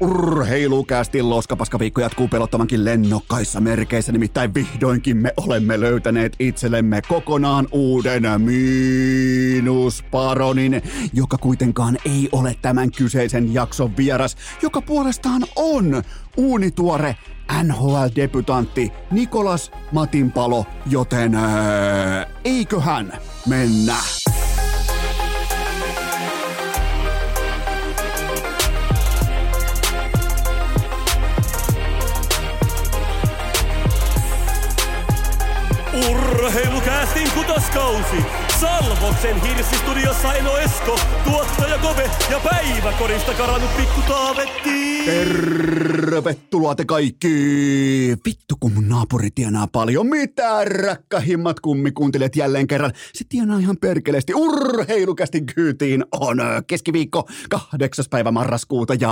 Urheilukästi loskapaskaviikko jatkuu pelottavankin lennokkaissa merkeissä, nimittäin vihdoinkin me olemme löytäneet itsellemme kokonaan uuden miinusparonin, joka kuitenkaan ei ole tämän kyseisen jakson vieras, joka puolestaan on uunituore NHL-debutantti Nikolas Matinpalo, joten ää, eiköhän mennä. Urheilukäästin kutoskausi. Salvoksen hirsistudiossa Eno Esko, tuottaja Kove ja päiväkorista karannut pikku Taavetti. Tervetuloa te kaikki! Vittu kun mun naapuri tienaa paljon. Mitä rakkahimmat kummikuuntelijat jälleen kerran? Se tienaa ihan perkeleesti. Urheilukästin kyytiin on keskiviikko 8. päivä marraskuuta ja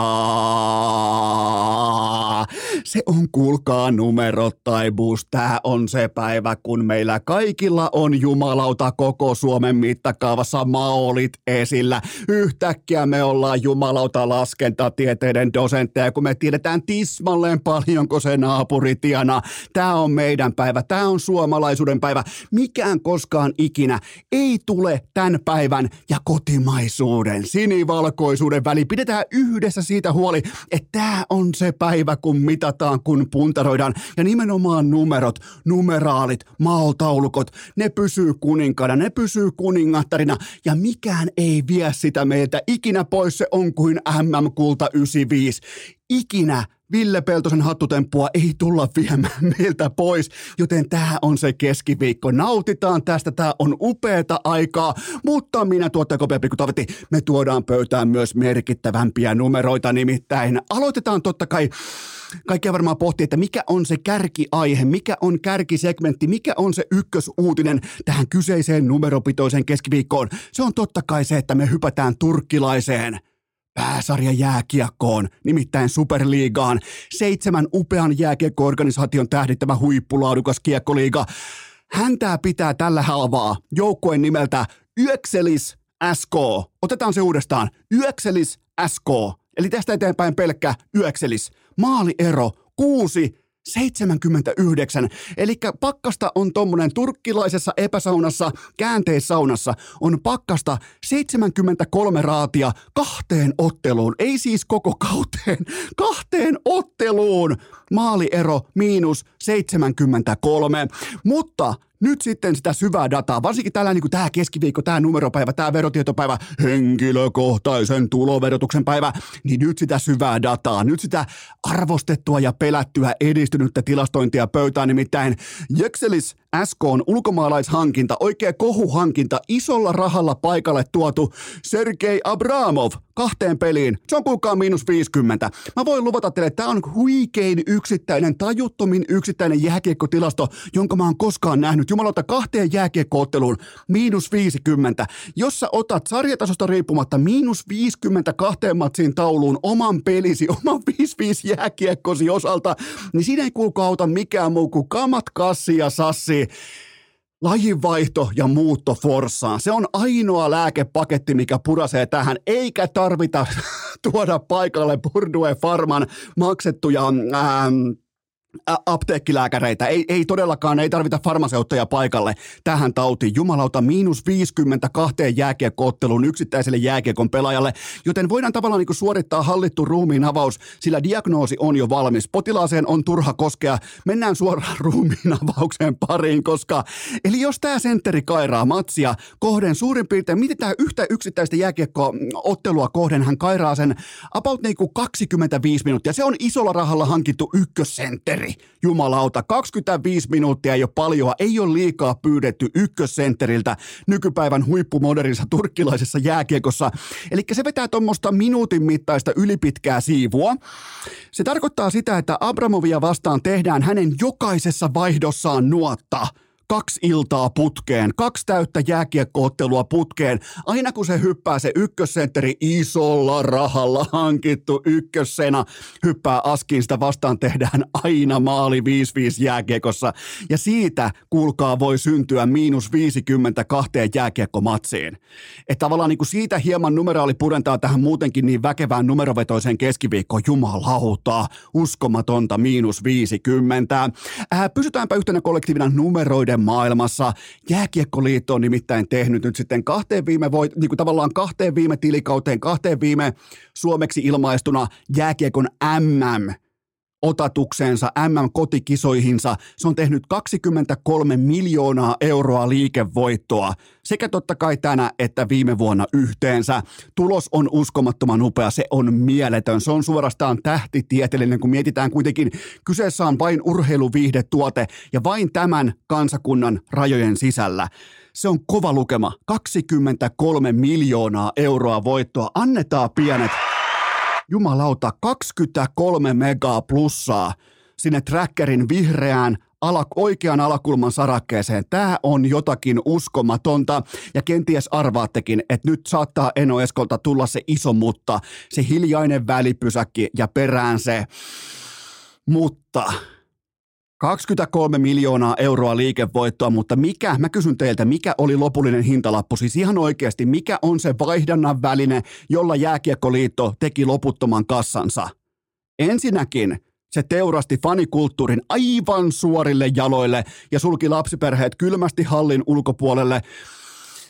se on kuulkaa numerot tai bus. Tää on se päivä, kun meillä kaikilla on jumalauta koko Suomen mittakaavassa maolit esillä. Yhtäkkiä me ollaan jumalauta laskentatieteiden dosentteja, kun me tiedetään tismalleen paljonko se naapuri tienaa. Tää on meidän päivä, tää on suomalaisuuden päivä. Mikään koskaan ikinä ei tule tämän päivän ja kotimaisuuden, sinivalkoisuuden väli. Pidetään yhdessä siitä huoli, että tää on se päivä, kun mitataan, kun puntaroidaan. Ja nimenomaan numerot, numeraalit, maoltaulukot, ne pysyy kuninkaana, ne pysyy kuningattarina ja mikään ei vie sitä meiltä. Ikinä pois se on kuin MM-kulta 95. Ikinä Ville Peltosen hattutemppua ei tulla viemään meiltä pois, joten tämä on se keskiviikko. Nautitaan tästä, tämä on upeata aikaa, mutta minä tuottaja Kopea Pikku me tuodaan pöytään myös merkittävämpiä numeroita, nimittäin aloitetaan totta kai kaikkia varmaan pohtii, että mikä on se kärkiaihe, mikä on kärkisegmentti, mikä on se ykkösuutinen tähän kyseiseen numeropitoiseen keskiviikkoon. Se on totta kai se, että me hypätään turkkilaiseen pääsarja jääkiekkoon, nimittäin Superliigaan. Seitsemän upean jääkiekko-organisaation tähdittävä huippulaadukas kiekkoliiga. Häntää pitää tällä halvaa joukkueen nimeltä Yökselis SK. Otetaan se uudestaan. Yökselis SK. Eli tästä eteenpäin pelkkä Yökselis. Maaliero 6 79. Eli pakkasta on tommonen turkkilaisessa epäsaunassa, käänteissaunassa, on pakkasta 73 raatia kahteen otteluun. Ei siis koko kauteen, kahteen otteluun. Maaliero miinus 73. Mutta nyt sitten sitä syvää dataa, varsinkin tällä niin kuin tämä keskiviikko, tämä numeropäivä, tämä verotietopäivä, henkilökohtaisen tuloverotuksen päivä, niin nyt sitä syvää dataa, nyt sitä arvostettua ja pelättyä edistynyttä tilastointia pöytään, nimittäin Jekselis SK on ulkomaalaishankinta, oikea kohuhankinta, isolla rahalla paikalle tuotu Sergei Abramov kahteen peliin. Se on kuulkaa miinus 50. Mä voin luvata teille, että tämä on huikein yksittäinen, tajuttomin yksittäinen jääkiekkotilasto, jonka mä oon koskaan nähnyt. Jumalauta kahteen jääkiekkootteluun miinus 50. Jos sä otat sarjatasosta riippumatta miinus 50 kahteen matsiin tauluun oman pelisi, oman 5-5 jääkiekkosi osalta, niin siinä ei kuulkaa auta mikään muu kuin kamat, kassi ja sassi lajinvaihto ja muutto Forssaan. Se on ainoa lääkepaketti, mikä purasee tähän, eikä tarvita tuoda paikalle Burdue Farman maksettuja ää, apteekkilääkäreitä. Ei, ei todellakaan, ei tarvita farmaseutteja paikalle tähän tautiin. Jumalauta, miinus 52 jääkiekkootteluun yksittäiselle jääkiekon pelaajalle, joten voidaan tavallaan niin suorittaa hallittu ruumiin avaus, sillä diagnoosi on jo valmis. Potilaaseen on turha koskea. Mennään suoraan ruumiin avaukseen pariin, koska eli jos tämä sentteri kairaa matsia kohden suurin piirtein, miten tämä yhtä yksittäistä jääkiekko-ottelua kohden hän kairaa sen about niin kuin 25 minuuttia. Se on isolla rahalla hankittu ykkössentteri sentteri. Jumalauta, 25 minuuttia ei ole paljon, ei ole liikaa pyydetty ykkössentteriltä nykypäivän huippumodernissa turkkilaisessa jääkiekossa. Eli se vetää tuommoista minuutin mittaista ylipitkää siivua. Se tarkoittaa sitä, että Abramovia vastaan tehdään hänen jokaisessa vaihdossaan nuotta – kaksi iltaa putkeen, kaksi täyttä jääkiekkoottelua putkeen. Aina kun se hyppää se ykkössentteri isolla rahalla hankittu ykkössena, hyppää askiin sitä vastaan tehdään aina maali 5-5 jääkiekossa. Ja siitä, kuulkaa, voi syntyä miinus 50 kahteen jääkiekkomatsiin. Että tavallaan niin kuin siitä hieman numeraali pudentaa tähän muutenkin niin väkevään numerovetoiseen keskiviikkoon. Jumalauta, uskomatonta miinus 50. Äh, pysytäänpä yhtenä kollektiivina numeroiden maailmassa. Jääkiekkoliitto on nimittäin tehnyt nyt sitten kahteen viime, voit, niin kuin tavallaan kahteen viime tilikauteen, kahteen viime suomeksi ilmaistuna jääkiekon MM otatukseensa MM-kotikisoihinsa. Se on tehnyt 23 miljoonaa euroa liikevoittoa sekä totta kai tänä että viime vuonna yhteensä. Tulos on uskomattoman upea, se on mieletön, se on suorastaan tähtitieteellinen, kun mietitään kuitenkin, kyseessä on vain urheiluviihdetuote ja vain tämän kansakunnan rajojen sisällä. Se on kova lukema, 23 miljoonaa euroa voittoa. Annetaan pienet jumalauta, 23 megaa plussaa sinne trackerin vihreään ala, oikean alakulman sarakkeeseen. Tämä on jotakin uskomatonta ja kenties arvaattekin, että nyt saattaa Eno Eskolta tulla se iso mutta, se hiljainen välipysäkki ja perään se mutta 23 miljoonaa euroa liikevoittoa, mutta mikä, mä kysyn teiltä, mikä oli lopullinen hintalappu? Siis ihan oikeasti, mikä on se vaihdannan väline, jolla Jääkiekkoliitto teki loputtoman kassansa? Ensinnäkin se teurasti fanikulttuurin aivan suorille jaloille ja sulki lapsiperheet kylmästi hallin ulkopuolelle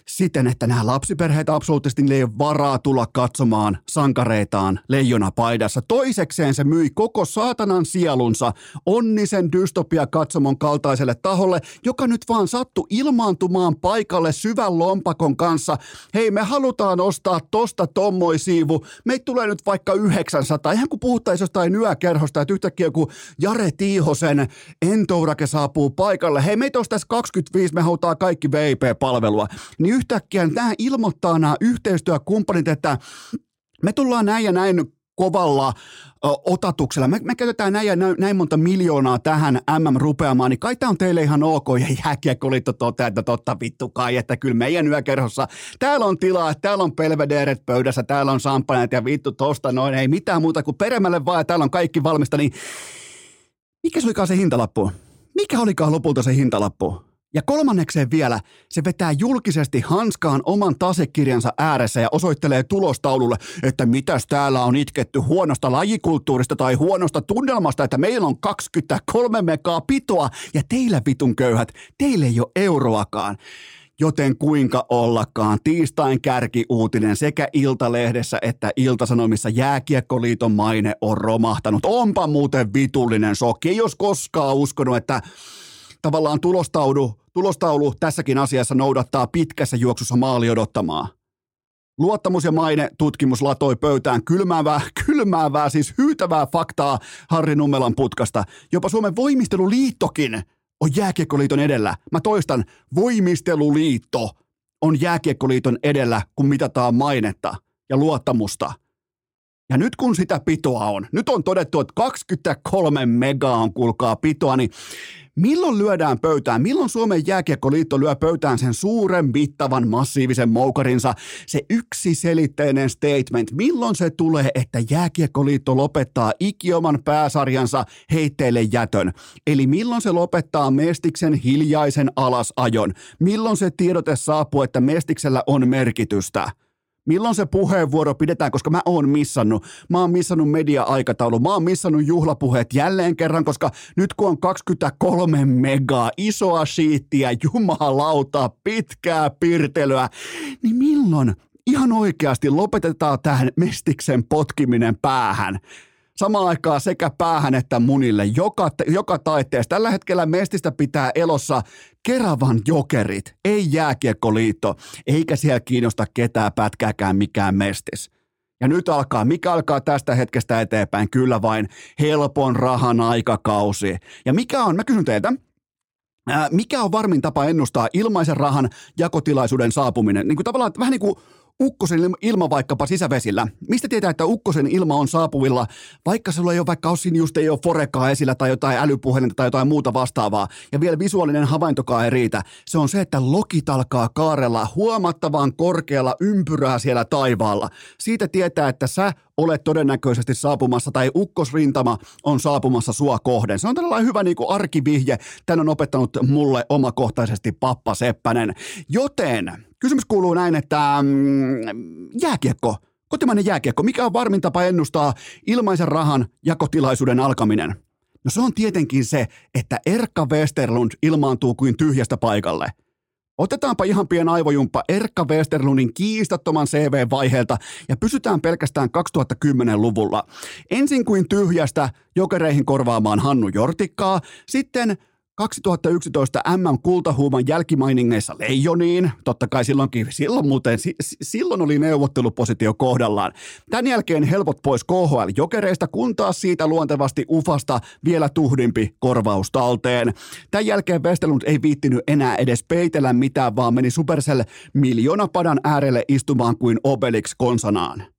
siten, että nämä lapsiperheet absoluuttisesti ei ole varaa tulla katsomaan sankareitaan leijona paidassa. Toisekseen se myi koko saatanan sielunsa onnisen dystopia katsomon kaltaiselle taholle, joka nyt vaan sattu ilmaantumaan paikalle syvän lompakon kanssa. Hei, me halutaan ostaa tosta tommoi siivu. Meitä tulee nyt vaikka 900. Ihan kun puhuttaisiin jostain yökerhosta, että yhtäkkiä kun Jare Tiihosen entourake saapuu paikalle. Hei, meitä olisi 25, me halutaan kaikki VIP-palvelua. Niin yhtäkkiä nämä ilmoittaa nämä yhteistyökumppanit, että me tullaan näin ja näin kovalla otatuksella. Me, me käytetään näin näin, näin monta miljoonaa tähän MM-rupeamaan, niin kai tämä on teille ihan ok. Ja jääkiekkoliitto toteaa, että totta vittu kai, että kyllä meidän yökerhossa, täällä on tilaa, täällä on pelvederet pöydässä, täällä on sampanjat ja vittu tosta noin, ei mitään muuta kuin peremmälle vaan ja täällä on kaikki valmista, niin mikä se olikaan se hintalappu? Mikä olikaan lopulta se hintalappu? Ja kolmannekseen vielä, se vetää julkisesti hanskaan oman tasekirjansa ääressä ja osoittelee tulostaululle, että mitäs täällä on itketty huonosta lajikulttuurista tai huonosta tunnelmasta, että meillä on 23 megaa pitoa ja teillä vitun köyhät, teille ei ole euroakaan. Joten kuinka ollakaan, tiistain kärkiuutinen sekä Iltalehdessä että Iltasanomissa Jääkiekkoliiton maine on romahtanut. Onpa muuten vitullinen shokki, ei jos koskaan uskonut, että tavallaan tulostaulu, tulostaulu tässäkin asiassa noudattaa pitkässä juoksussa maali odottamaa. Luottamus ja maine tutkimus latoi pöytään kylmäävää, kylmäävää, siis hyytävää faktaa Harri Nummelan putkasta. Jopa Suomen voimisteluliittokin on Jääkiekkoliiton edellä. Mä toistan, voimisteluliitto on Jääkiekkoliiton edellä, kun mitataan mainetta ja luottamusta. Ja nyt kun sitä pitoa on, nyt on todettu, että 23 megaa on kuulkaa pitoa, niin Milloin lyödään pöytään? Milloin Suomen jääkiekkoliitto lyö pöytään sen suuren, mittavan, massiivisen moukarinsa? Se yksiselitteinen statement. Milloin se tulee, että jääkiekkoliitto lopettaa ikioman pääsarjansa heitteille jätön? Eli milloin se lopettaa Mestiksen hiljaisen alasajon? Milloin se tiedote saapuu, että Mestiksellä on merkitystä? Milloin se puheenvuoro pidetään, koska mä oon missannut. Mä oon missannut media-aikataulu, mä oon missannut juhlapuheet jälleen kerran, koska nyt kun on 23 megaa, isoa shiittiä, jumalauta, pitkää pirtelyä, niin milloin ihan oikeasti lopetetaan tähän mestiksen potkiminen päähän? samaan aikaan sekä päähän että munille, joka, joka taiteessa. Tällä hetkellä Mestistä pitää elossa Keravan jokerit, ei jääkiekkoliitto, eikä siellä kiinnosta ketään pätkääkään mikään Mestis. Ja nyt alkaa, mikä alkaa tästä hetkestä eteenpäin? Kyllä vain helpon rahan aikakausi. Ja mikä on, mä kysyn teiltä, mikä on varmin tapa ennustaa ilmaisen rahan jakotilaisuuden saapuminen? Niin kuin tavallaan vähän niin kuin ukkosen ilma vaikkapa sisävesillä. Mistä tietää, että ukkosen ilma on saapuvilla, vaikka sulla ei ole vaikka osin just ei ole forekaa esillä tai jotain älypuhelinta tai jotain muuta vastaavaa, ja vielä visuaalinen havaintokaa ei riitä. Se on se, että lokit alkaa kaarella huomattavan korkealla ympyrää siellä taivaalla. Siitä tietää, että sä olet todennäköisesti saapumassa tai ukkosrintama on saapumassa sua kohden. Se on tällainen hyvä niin kuin arkivihje. Tän on opettanut mulle omakohtaisesti Pappa Seppänen. Joten kysymys kuuluu näin, että mm, jääkiekko, kotimainen jääkiekko, mikä on varmin tapa ennustaa ilmaisen rahan jakotilaisuuden alkaminen? No se on tietenkin se, että Erkka Westerlund ilmaantuu kuin tyhjästä paikalle – Otetaanpa ihan pieni aivojumppa Erkka Westerlundin kiistattoman CV-vaiheelta ja pysytään pelkästään 2010-luvulla. Ensin kuin tyhjästä jokereihin korvaamaan Hannu Jortikkaa, sitten 2011 MM-kultahuuman jälkimainingeissa Leijoniin. Totta kai silloinkin, silloin muuten, silloin oli neuvottelupositio kohdallaan. Tämän jälkeen helpot pois KHL-jokereista, kun taas siitä luontevasti Ufasta vielä tuhdimpi korvaus talteen. Tämän jälkeen Westerlund ei viittinyt enää edes peitellä mitään, vaan meni Supercell padan äärelle istumaan kuin Obelix konsanaan.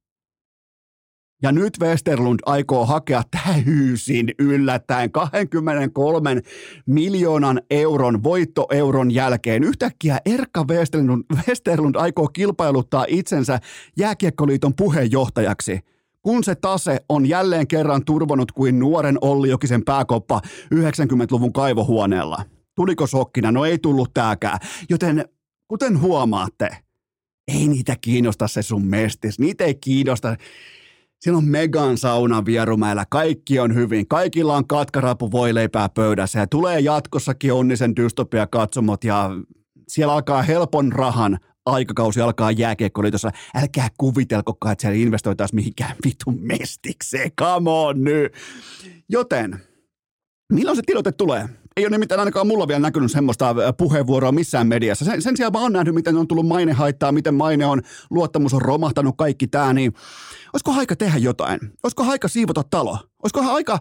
Ja nyt Westerlund aikoo hakea täysin yllättäen 23 miljoonan euron voittoeuron jälkeen. Yhtäkkiä Erkka Westerlund, Westerlund aikoo kilpailuttaa itsensä Jääkiekkoliiton puheenjohtajaksi kun se tase on jälleen kerran turvonut kuin nuoren Olli Jokisen pääkoppa 90-luvun kaivohuoneella. Tuliko sokkina? No ei tullut tääkään. Joten kuten huomaatte, ei niitä kiinnosta se sun mestis. Niitä ei kiinnosta siellä on Megan sauna Vierumäellä, kaikki on hyvin, kaikilla on katkarapu voileipää pöydässä ja tulee jatkossakin onnisen dystopia katsomot ja siellä alkaa helpon rahan aikakausi alkaa jääkiekkoliitossa. Älkää kuvitelkokaan, että siellä investoitaisiin mihinkään vitun mestikseen. Come on nyt. Joten, milloin se tilote tulee? ei ole nimittäin ainakaan mulla vielä näkynyt semmoista puheenvuoroa missään mediassa. Sen, sen sijaan mä oon nähnyt, miten on tullut mainehaittaa, miten maine on, luottamus on romahtanut, kaikki tämä, niin olisiko aika tehdä jotain? Olisiko aika siivota talo? Olisiko aika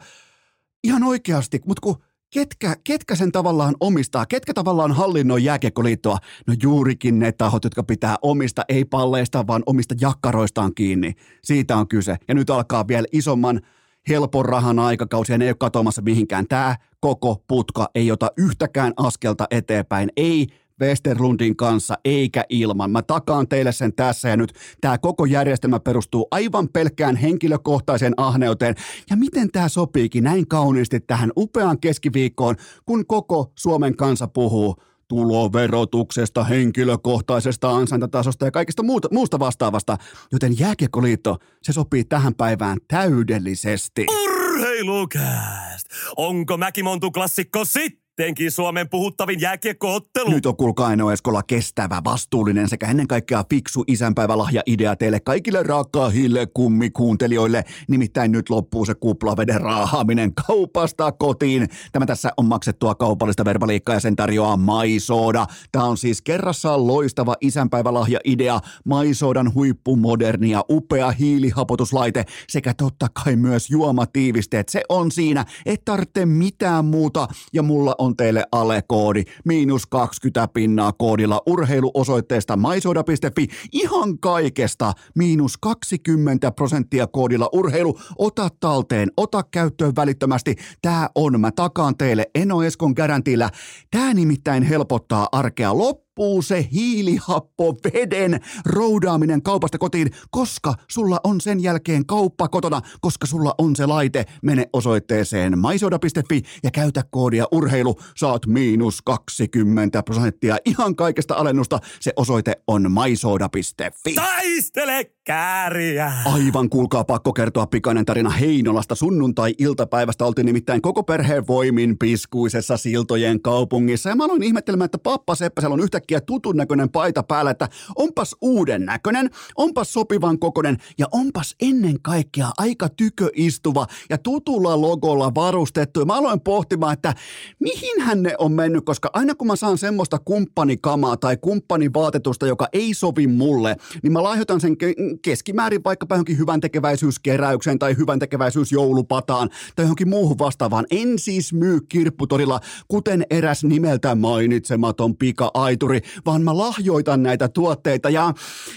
ihan oikeasti, mutta kun ketkä, ketkä sen tavallaan omistaa, ketkä tavallaan hallinnoi jääkiekkoliittoa? No juurikin ne tahot, jotka pitää omista, ei palleista, vaan omista jakkaroistaan kiinni. Siitä on kyse. Ja nyt alkaa vielä isomman helpon rahan aikakausi ja ne ei ole katoamassa mihinkään. Tämä koko putka ei ota yhtäkään askelta eteenpäin. Ei Westerlundin kanssa eikä ilman. Mä takaan teille sen tässä ja nyt. Tämä koko järjestelmä perustuu aivan pelkkään henkilökohtaiseen ahneuteen. Ja miten tämä sopiikin näin kauniisti tähän upeaan keskiviikkoon, kun koko Suomen kansa puhuu tuloverotuksesta, henkilökohtaisesta ansaintatasosta ja kaikesta muuta, muusta vastaavasta, joten Jääkiekkoliitto, se sopii tähän päivään täydellisesti. Urheilukääst! Onko Mäkimontu klassikko sitten? Sittenkin Suomen puhuttavin jääkiekkoottelu. Nyt on kuulkaa Aino Eskola kestävä, vastuullinen sekä ennen kaikkea fiksu isänpäivälahja-idea teille kaikille rakkaahille kummikuuntelijoille. Nimittäin nyt loppuu se kuplaveden raahaaminen kaupasta kotiin. Tämä tässä on maksettua kaupallista verbaliikkaa ja sen tarjoaa Maisoda. Tämä on siis kerrassaan loistava isänpäivälahja-idea. Maisodan huippumoderni ja upea hiilihapotuslaite sekä totta kai myös juomatiivisteet. Se on siinä, et tarvitse mitään muuta ja mulla on on teille alekoodi, miinus 20 pinnaa koodilla urheiluosoitteesta maisoda.fi, ihan kaikesta. Miinus 20 prosenttia koodilla urheilu, ota talteen, ota käyttöön välittömästi, tää on, mä takaan teille Eno Eskon garantilla, tää nimittäin helpottaa arkea loppuun loppuu se hiilihappoveden roudaaminen kaupasta kotiin, koska sulla on sen jälkeen kauppa kotona, koska sulla on se laite. Mene osoitteeseen maisoda.fi ja käytä koodia urheilu. Saat miinus 20 prosenttia ihan kaikesta alennusta. Se osoite on maisoda.fi. Taistele kääriä! Aivan kuulkaa pakko kertoa pikainen tarina Heinolasta sunnuntai-iltapäivästä. Oltiin nimittäin koko perheen voimin piskuisessa siltojen kaupungissa. Ja mä aloin ihmettelemään, että pappa Seppäsellä on yhtä yhtäkkiä tutun näköinen paita päällä, että onpas uuden näköinen, onpas sopivan kokonen ja onpas ennen kaikkea aika tyköistuva ja tutulla logolla varustettu. Ja mä aloin pohtimaan, että mihin ne on mennyt, koska aina kun mä saan semmoista kumppanikamaa tai kumppanivaatetusta, joka ei sovi mulle, niin mä lahjoitan sen keskimäärin vaikkapa johonkin hyvän tekeväisyyskeräykseen tai hyvän tekeväisyysjoulupataan tai johonkin muuhun vastaavaan. En siis myy kirpputorilla, kuten eräs nimeltä mainitsematon pika-aituri kulttuuri, vaan mä lahjoitan näitä tuotteita ja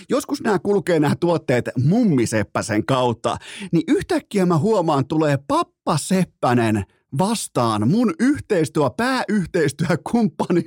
joskus nämä kulkee nämä tuotteet mummiseppäsen kautta, niin yhtäkkiä mä huomaan tulee pappa Seppänen – vastaan mun yhteistyö, pääyhteistyökumppanin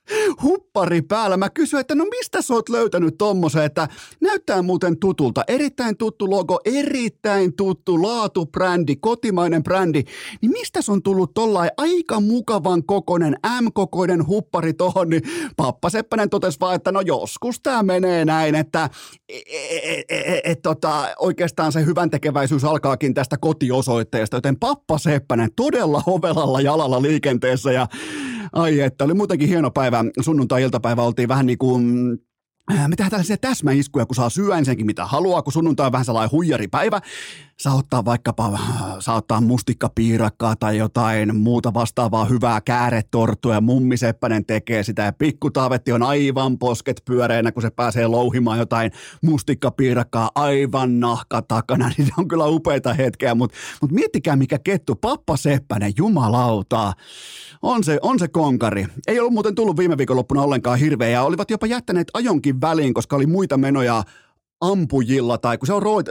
huppari päällä. Mä kysyin, että no mistä sä oot löytänyt tommosen, että näyttää muuten tutulta. Erittäin tuttu logo, erittäin tuttu laatubrändi, kotimainen brändi. Niin mistä se on tullut tollain aika mukavan kokoinen, M-kokoinen huppari tohon, niin Pappa Seppänen totesi vaan, että no joskus tää menee näin, että et, et, et, et, tota, oikeastaan se hyvän tekeväisyys alkaakin tästä kotiosoitteesta, joten Pappa Seppänen todella hovelalla jalalla liikenteessä ja ai että oli muutenkin hieno päivä. Sunnuntai-iltapäivä oltiin vähän niin kuin Äh, mitä tällaisia täsmäiskuja, kun saa syödä ensinnäkin mitä haluaa, kun sunnuntai on vähän sellainen huijaripäivä. Saa ottaa vaikkapa, äh, saa ottaa mustikkapiirakkaa tai jotain muuta vastaavaa hyvää kääretorttua ja mummi Seppänen tekee sitä ja pikku Taavetti on aivan posket pyöreänä, kun se pääsee louhimaan jotain mustikkapiirakkaa aivan nahka takana, niin on kyllä upeita hetkeä, mutta mut miettikää mikä kettu, pappa Seppänen, jumalauta on se, on se konkari. Ei ollut muuten tullut viime viikonloppuna ollenkaan hirveä ja olivat jopa jättäneet ajonkin väliin, koska oli muita menoja ampujilla tai kun se on roolit,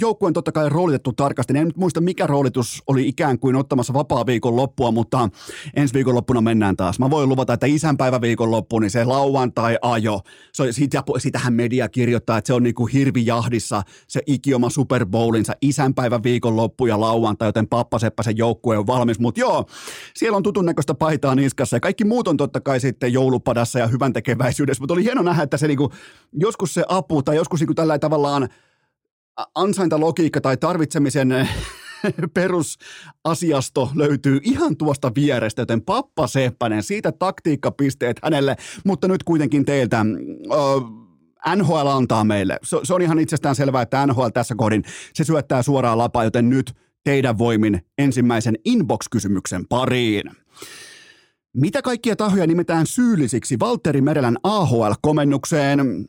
joukkueen totta kai roolitettu tarkasti, en nyt muista mikä roolitus oli ikään kuin ottamassa vapaa viikon loppua, mutta ensi viikon loppuna mennään taas. Mä voin luvata, että isänpäivä viikon loppu, niin se lauantai ajo, se, siitä, sitähän media kirjoittaa, että se on niin kuin hirvijahdissa se ikioma Super Bowlinsa, isänpäivä viikon loppu ja lauantai, joten Pappa Seppäsen joukkue on valmis, mutta joo, siellä on tutun näköistä paitaa niskassa ja kaikki muut on totta kai sitten joulupadassa ja hyvän tekeväisyydessä, mutta oli hieno nähdä, että se niinku, joskus se apu tai joskus niinku tällä tavallaan ansaintalogiikka tai tarvitsemisen perusasiasto löytyy ihan tuosta vierestä, joten Pappa Seppänen, siitä taktiikkapisteet hänelle, mutta nyt kuitenkin teiltä... Uh, NHL antaa meille. Se, se on ihan itsestään selvää, että NHL tässä kohdin, se syöttää suoraan lapaa, joten nyt teidän voimin ensimmäisen inbox-kysymyksen pariin. Mitä kaikkia tahoja nimetään syyllisiksi Valtteri Merelän AHL-komennukseen?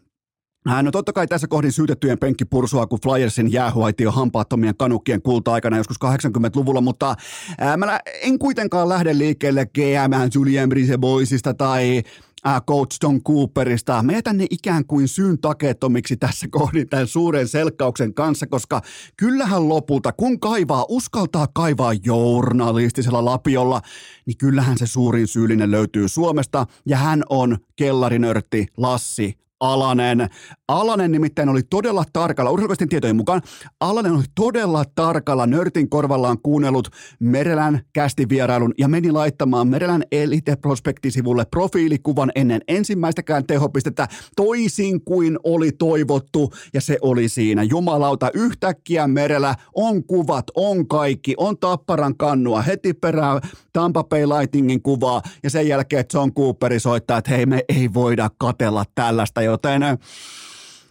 Äh, no totta kai tässä kohdin syytettyjen penkki pursua, kun Flyersin jäähuaitio hampaattomien kanukkien kulta-aikana joskus 80-luvulla, mutta ää, äh, mä en kuitenkaan lähde liikkeelle GM Julien Briseboisista tai ää, äh, coach Don Cooperista. Mä jätän ne ikään kuin syyn takeettomiksi tässä kohdin tämän suuren selkkauksen kanssa, koska kyllähän lopulta, kun kaivaa, uskaltaa kaivaa journalistisella lapiolla, niin kyllähän se suurin syyllinen löytyy Suomesta, ja hän on kellarinörtti Lassi Alanen. Alanen nimittäin oli todella tarkalla, urheilukastin tietojen mukaan, Alanen oli todella tarkalla nörtin korvallaan kuunnellut Merelän kästivierailun ja meni laittamaan Merelän Elite Prospektisivulle profiilikuvan ennen ensimmäistäkään tehopistettä toisin kuin oli toivottu ja se oli siinä. Jumalauta, yhtäkkiä Merelä on kuvat, on kaikki, on Tapparan kannua, heti perään Tampa Bay Lightningin kuvaa ja sen jälkeen John Cooperi soittaa, että hei me ei voida katella tällaista, joten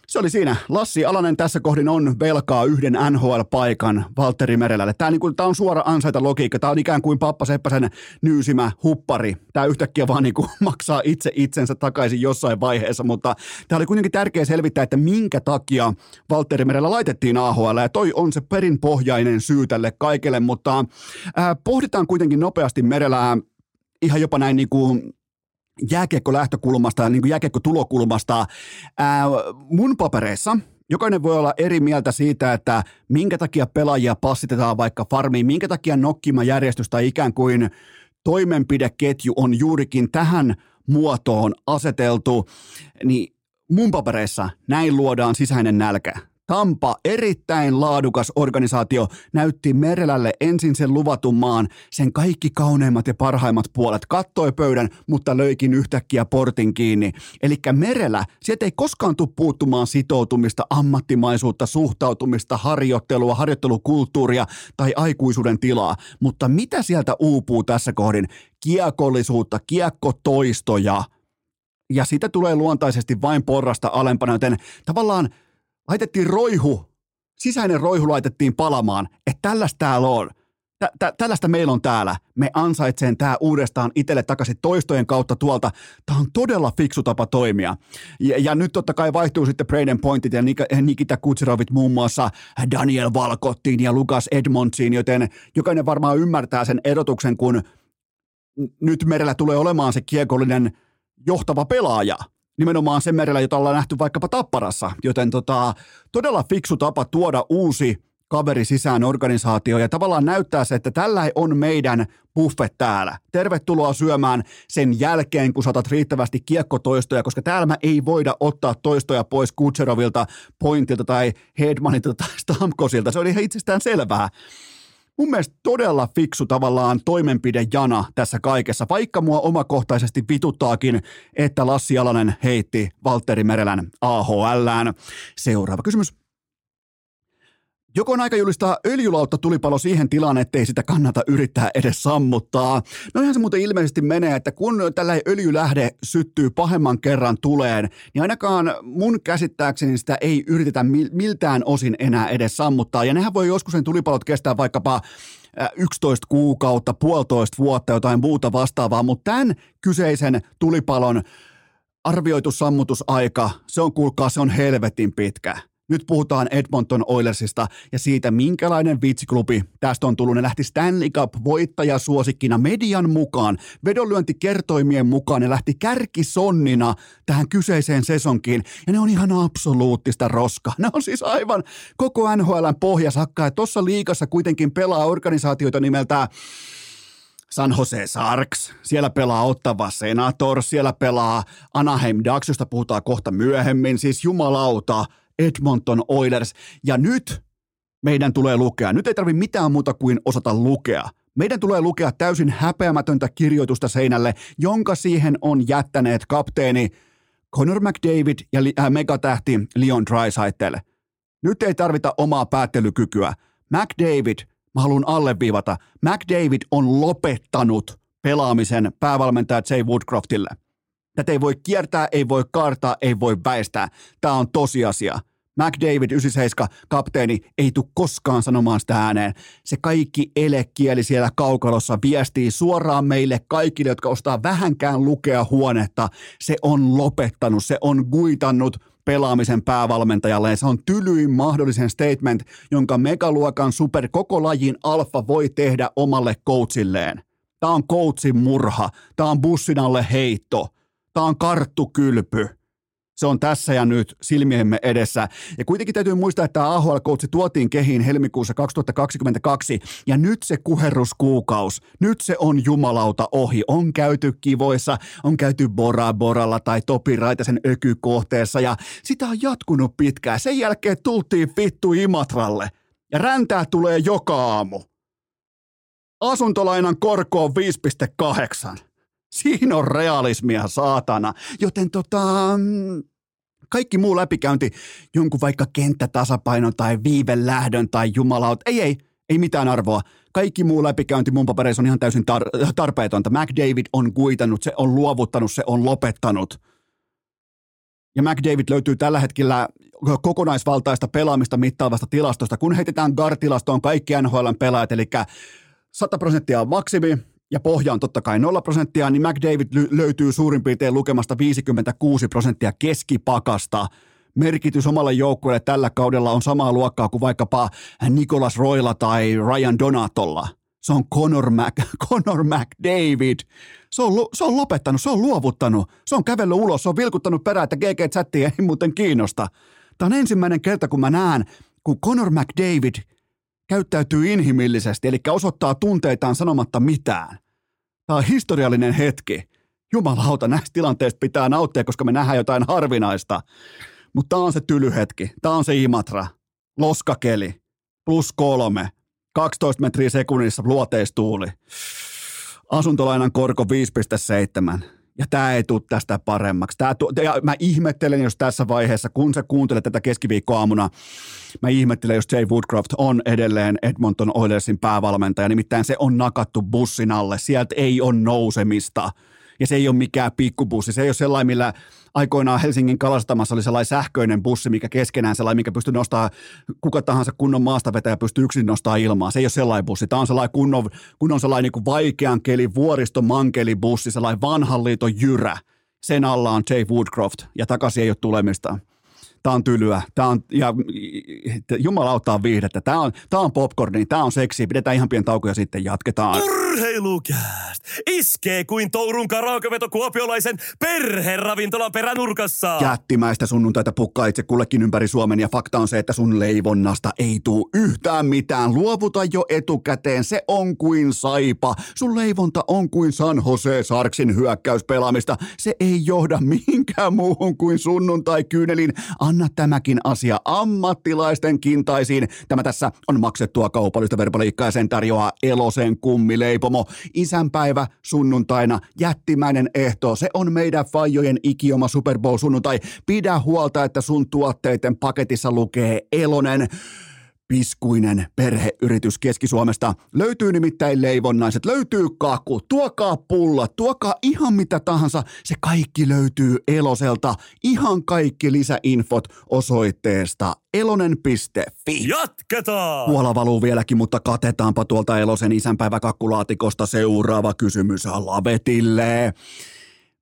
se oli siinä. Lassi Alanen tässä kohdin on velkaa yhden NHL-paikan Valtteri Merelälle. Tämä, niin tämä on suora ansaita logiikka. Tämä on ikään kuin Pappa Seppäsen nyysimä huppari. Tämä yhtäkkiä vaan niin kuin, maksaa itse itsensä takaisin jossain vaiheessa, mutta tämä oli kuitenkin tärkeä selvittää, että minkä takia Valtteri Merellä laitettiin AHL. Ja toi on se perinpohjainen syy tälle kaikelle, mutta äh, pohditaan kuitenkin nopeasti Merelää ihan jopa näin niin kuin jääkiekko lähtökulmasta, niin kuin jääkiekko tulokulmasta. Ää, mun papereissa jokainen voi olla eri mieltä siitä, että minkä takia pelaajia passitetaan vaikka farmiin, minkä takia nokkima järjestys tai ikään kuin toimenpideketju on juurikin tähän muotoon aseteltu, niin mun papereissa näin luodaan sisäinen nälkä. Tampa, erittäin laadukas organisaatio, näytti Merelälle ensin sen luvatun maan, sen kaikki kauneimmat ja parhaimmat puolet, kattoi pöydän, mutta löikin yhtäkkiä portin kiinni. Eli Merelä, sieltä ei koskaan tule puuttumaan sitoutumista, ammattimaisuutta, suhtautumista, harjoittelua, harjoittelukulttuuria tai aikuisuuden tilaa. Mutta mitä sieltä uupuu tässä kohdin? Kiekollisuutta, kiekkotoistoja, ja sitä tulee luontaisesti vain porrasta alempana, joten tavallaan – laitettiin roihu, sisäinen roihu laitettiin palamaan, että tällaista täällä on. Tä, tä, tällaista meillä on täällä. Me ansaitseen tämä uudestaan itselle takaisin toistojen kautta tuolta. Tämä on todella fiksu tapa toimia. Ja, ja nyt totta kai vaihtuu sitten Braden Pointit ja Nikita Kutsirovit muun muassa Daniel Valkottiin ja Lukas Edmondsiin, joten jokainen varmaan ymmärtää sen erotuksen, kun nyt merellä tulee olemaan se kiekollinen johtava pelaaja – nimenomaan sen merellä, jota ollaan nähty vaikkapa Tapparassa. Joten tota, todella fiksu tapa tuoda uusi kaveri sisään organisaatioon ja tavallaan näyttää se, että tällä on meidän buffet täällä. Tervetuloa syömään sen jälkeen, kun saatat riittävästi kiekkotoistoja, koska täällä mä ei voida ottaa toistoja pois Kutserovilta, Pointilta tai Hedmanilta tai Stamkosilta. Se oli ihan itsestään selvää. Mun mielestä todella fiksu tavallaan toimenpidejana tässä kaikessa, vaikka mua omakohtaisesti vituttaakin, että Lassi Alanen heitti Valtteri Merelän AHLään. Seuraava kysymys. Joko on aika julistaa öljylautta tulipalo siihen tilaan, ettei sitä kannata yrittää edes sammuttaa? No ihan se muuten ilmeisesti menee, että kun tällä öljylähde syttyy pahemman kerran tuleen, niin ainakaan mun käsittääkseni sitä ei yritetä miltään osin enää edes sammuttaa. Ja nehän voi joskus sen tulipalot kestää vaikkapa 11 kuukautta, puolitoista vuotta, jotain muuta vastaavaa, mutta tämän kyseisen tulipalon arvioitu sammutusaika, se on kuulkaa, se on helvetin pitkä. Nyt puhutaan Edmonton Oilersista ja siitä, minkälainen vitsiklubi tästä on tullut. Ne lähti Stanley Cup voittajasuosikkina median mukaan, vedonlyöntikertoimien mukaan. Ne lähti kärkisonnina tähän kyseiseen sesonkiin ja ne on ihan absoluuttista roska. Ne on siis aivan koko NHLn pohjasakka ja tuossa liikassa kuitenkin pelaa organisaatioita nimeltä San Jose Sarks, siellä pelaa Ottava Senator, siellä pelaa Anaheim Ducks, josta puhutaan kohta myöhemmin, siis jumalauta – Edmonton Oilers. Ja nyt meidän tulee lukea. Nyt ei tarvitse mitään muuta kuin osata lukea. Meidän tulee lukea täysin häpeämätöntä kirjoitusta seinälle, jonka siihen on jättäneet kapteeni Connor McDavid ja äh, megatähti Leon Draisaitl. Nyt ei tarvita omaa päättelykykyä. McDavid, mä haluan alleviivata, McDavid on lopettanut pelaamisen päävalmentaja Jay Woodcroftille – Tätä ei voi kiertää, ei voi kartaa, ei voi väistää. Tämä on tosiasia. McDavid 97, kapteeni, ei tule koskaan sanomaan sitä ääneen. Se kaikki elekieli siellä kaukalossa viestii suoraan meille kaikille, jotka ostaa vähänkään lukea huonetta. Se on lopettanut, se on guitannut pelaamisen päävalmentajalle. Se on tylyin mahdollisen statement, jonka megaluokan super koko lajin alfa voi tehdä omalle coachilleen. Tämä on coachin murha. Tämä on bussin alle heitto. Tämä on karttukylpy. Se on tässä ja nyt silmiemme edessä. Ja kuitenkin täytyy muistaa, että tämä AHL-koutsi tuotiin kehiin helmikuussa 2022, ja nyt se kuherruskuukaus, nyt se on jumalauta ohi. On käyty kivoissa, on käyty Bora Boralla tai Topi Raitasen ökykohteessa, ja sitä on jatkunut pitkään. Sen jälkeen tultiin vittu Imatralle, ja räntää tulee joka aamu. Asuntolainan korko on 5,8. Siinä on realismia, saatana. Joten tota, kaikki muu läpikäynti, jonkun vaikka kenttätasapainon tai viivelähdön tai jumalaut, ei, ei, ei mitään arvoa. Kaikki muu läpikäynti mun papereissa on ihan täysin tar- tarpeetonta. McDavid on kuitannut, se on luovuttanut, se on lopettanut. Ja McDavid löytyy tällä hetkellä kokonaisvaltaista pelaamista mittaavasta tilastosta. Kun heitetään GAR-tilastoon kaikki NHLn pelaajat, eli 100 prosenttia on maksimi, ja pohja on totta kai 0 prosenttia, niin McDavid löytyy suurin piirtein lukemasta 56 prosenttia keskipakasta. Merkitys omalle joukkueelle tällä kaudella on samaa luokkaa kuin vaikkapa Nicholas Roilla tai Ryan Donatolla. Se on Conor, Mac, Conor McDavid. Se on, se on lopettanut, se on luovuttanut, se on kävellyt ulos, se on vilkuttanut perään, että GG-chatti ei muuten kiinnosta. Tämä on ensimmäinen kerta, kun mä näen, kun Conor McDavid – käyttäytyy inhimillisesti, eli osoittaa tunteitaan sanomatta mitään. Tämä on historiallinen hetki. Jumalauta, näistä tilanteista pitää nauttia, koska me nähdään jotain harvinaista. Mutta tämä on se tylyhetki. Tämä on se Imatra. Loskakeli. Plus kolme. 12 metriä sekunnissa luoteistuuli. Asuntolainan korko 5,7 ja tämä ei tule tästä paremmaksi. Tää tu- ja mä ihmettelen, jos tässä vaiheessa, kun sä kuuntelet tätä keskiviikkoaamuna, mä ihmettelen, jos Jay Woodcroft on edelleen Edmonton Oilersin päävalmentaja, nimittäin se on nakattu bussin alle, sieltä ei ole nousemista – ja se ei ole mikään pikkubussi. Se ei ole sellainen, millä aikoinaan Helsingin kalastamassa oli sellainen sähköinen bussi, mikä keskenään sellainen, mikä pystyy nostaa kuka tahansa kunnon maastavetäjä pystyy yksin nostaa ilmaa. Se ei ole sellainen bussi. Tämä on sellainen kunnon, kunnon sellainen niin vaikean keli, vuoristo bussi, sellainen vanhan liiton jyrä. Sen alla on Jay Woodcroft ja takaisin ei ole tulemista. Tämä on tylyä. Tämä on, ja jumala auttaa viihdettä. Tämä on, tämä on popcorni. Tämä on seksi. Pidetään ihan pieni tauko ja sitten jatketaan. Urheilukääst! Iskee kuin Tourun karaokeveto kuopiolaisen perheravintolan peränurkassa! Jättimäistä sunnuntaita pukkaa itse kullekin ympäri Suomen ja fakta on se, että sun leivonnasta ei tuu yhtään mitään. Luovuta jo etukäteen, se on kuin saipa. Sun leivonta on kuin San Jose Sarksin hyökkäyspelaamista. Se ei johda mihinkään muuhun kuin sunnuntai kyynelin. Anna tämäkin asia ammattilaisten kintaisiin. Tämä tässä on maksettua kaupallista verbaliikkaa ja sen tarjoaa Elosen kummileipomo. Isänpäivä sunnuntaina, jättimäinen ehto. Se on meidän fajojen ikioma Super Bowl sunnuntai. Pidä huolta, että sun tuotteiden paketissa lukee Elonen piskuinen perheyritys Keski-Suomesta. Löytyy nimittäin leivonnaiset, löytyy kaku, tuokaa pulla, tuokaa ihan mitä tahansa. Se kaikki löytyy Eloselta. Ihan kaikki lisäinfot osoitteesta elonen.fi. Jatketaan! Puola valuu vieläkin, mutta katetaanpa tuolta Elosen isänpäiväkakkulaatikosta seuraava kysymys Lavetille.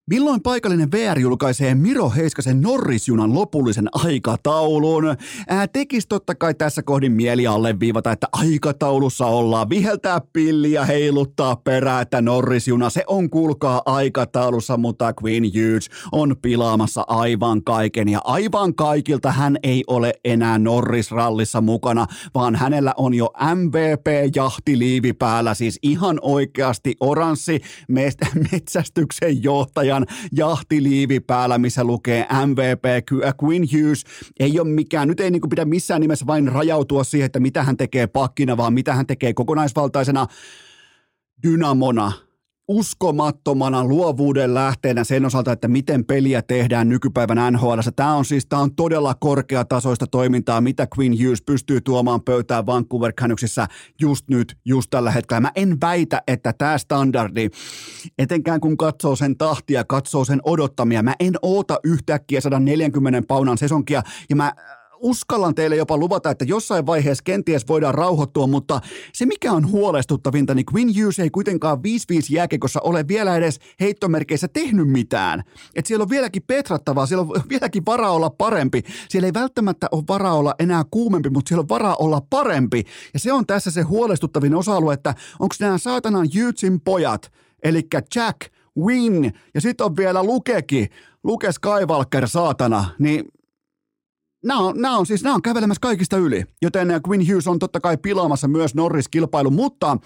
Milloin paikallinen VR julkaisee Miro Heiskasen Norrisjunan lopullisen aikataulun? Ää, tekis totta kai tässä kohdin mieli alleviivata, että aikataulussa ollaan. Viheltää pilliä, heiluttaa perää, että Norrisjuna, se on kuulkaa aikataulussa, mutta Queen Hughes on pilaamassa aivan kaiken. Ja aivan kaikilta hän ei ole enää Norrisrallissa mukana, vaan hänellä on jo MVP-jahtiliivi päällä, siis ihan oikeasti oranssi metsästyksen johtaja ajan jahtiliivi päällä, missä lukee MVP Queen Hughes. Ei ole mikään, nyt ei niin pidä missään nimessä vain rajautua siihen, että mitä hän tekee pakkina, vaan mitä hän tekee kokonaisvaltaisena dynamona uskomattomana luovuuden lähteenä sen osalta, että miten peliä tehdään nykypäivän NHL. Tämä on siis tämä on todella korkeatasoista toimintaa, mitä Queen Hughes pystyy tuomaan pöytään Vancouver Canucksissa just nyt, just tällä hetkellä. Mä en väitä, että tämä standardi, etenkään kun katsoo sen tahtia, katsoo sen odottamia, mä en oota yhtäkkiä 140 paunan sesonkia ja mä uskallan teille jopa luvata, että jossain vaiheessa kenties voidaan rauhoittua, mutta se mikä on huolestuttavinta, niin Quinn Hughes ei kuitenkaan 5-5 jääkekossa ole vielä edes heittomerkeissä tehnyt mitään. Että siellä on vieläkin petrattavaa, siellä on vieläkin varaa olla parempi. Siellä ei välttämättä ole varaa olla enää kuumempi, mutta siellä on varaa olla parempi. Ja se on tässä se huolestuttavin osa-alue, että onko nämä saatanan Hughesin pojat, eli Jack, Win ja sitten on vielä Lukekin, Luke Skywalker saatana, niin nämä on, nämä on siis nämä on kävelemässä kaikista yli, joten Quinn Hughes on totta kai pilaamassa myös Norris-kilpailun, mutta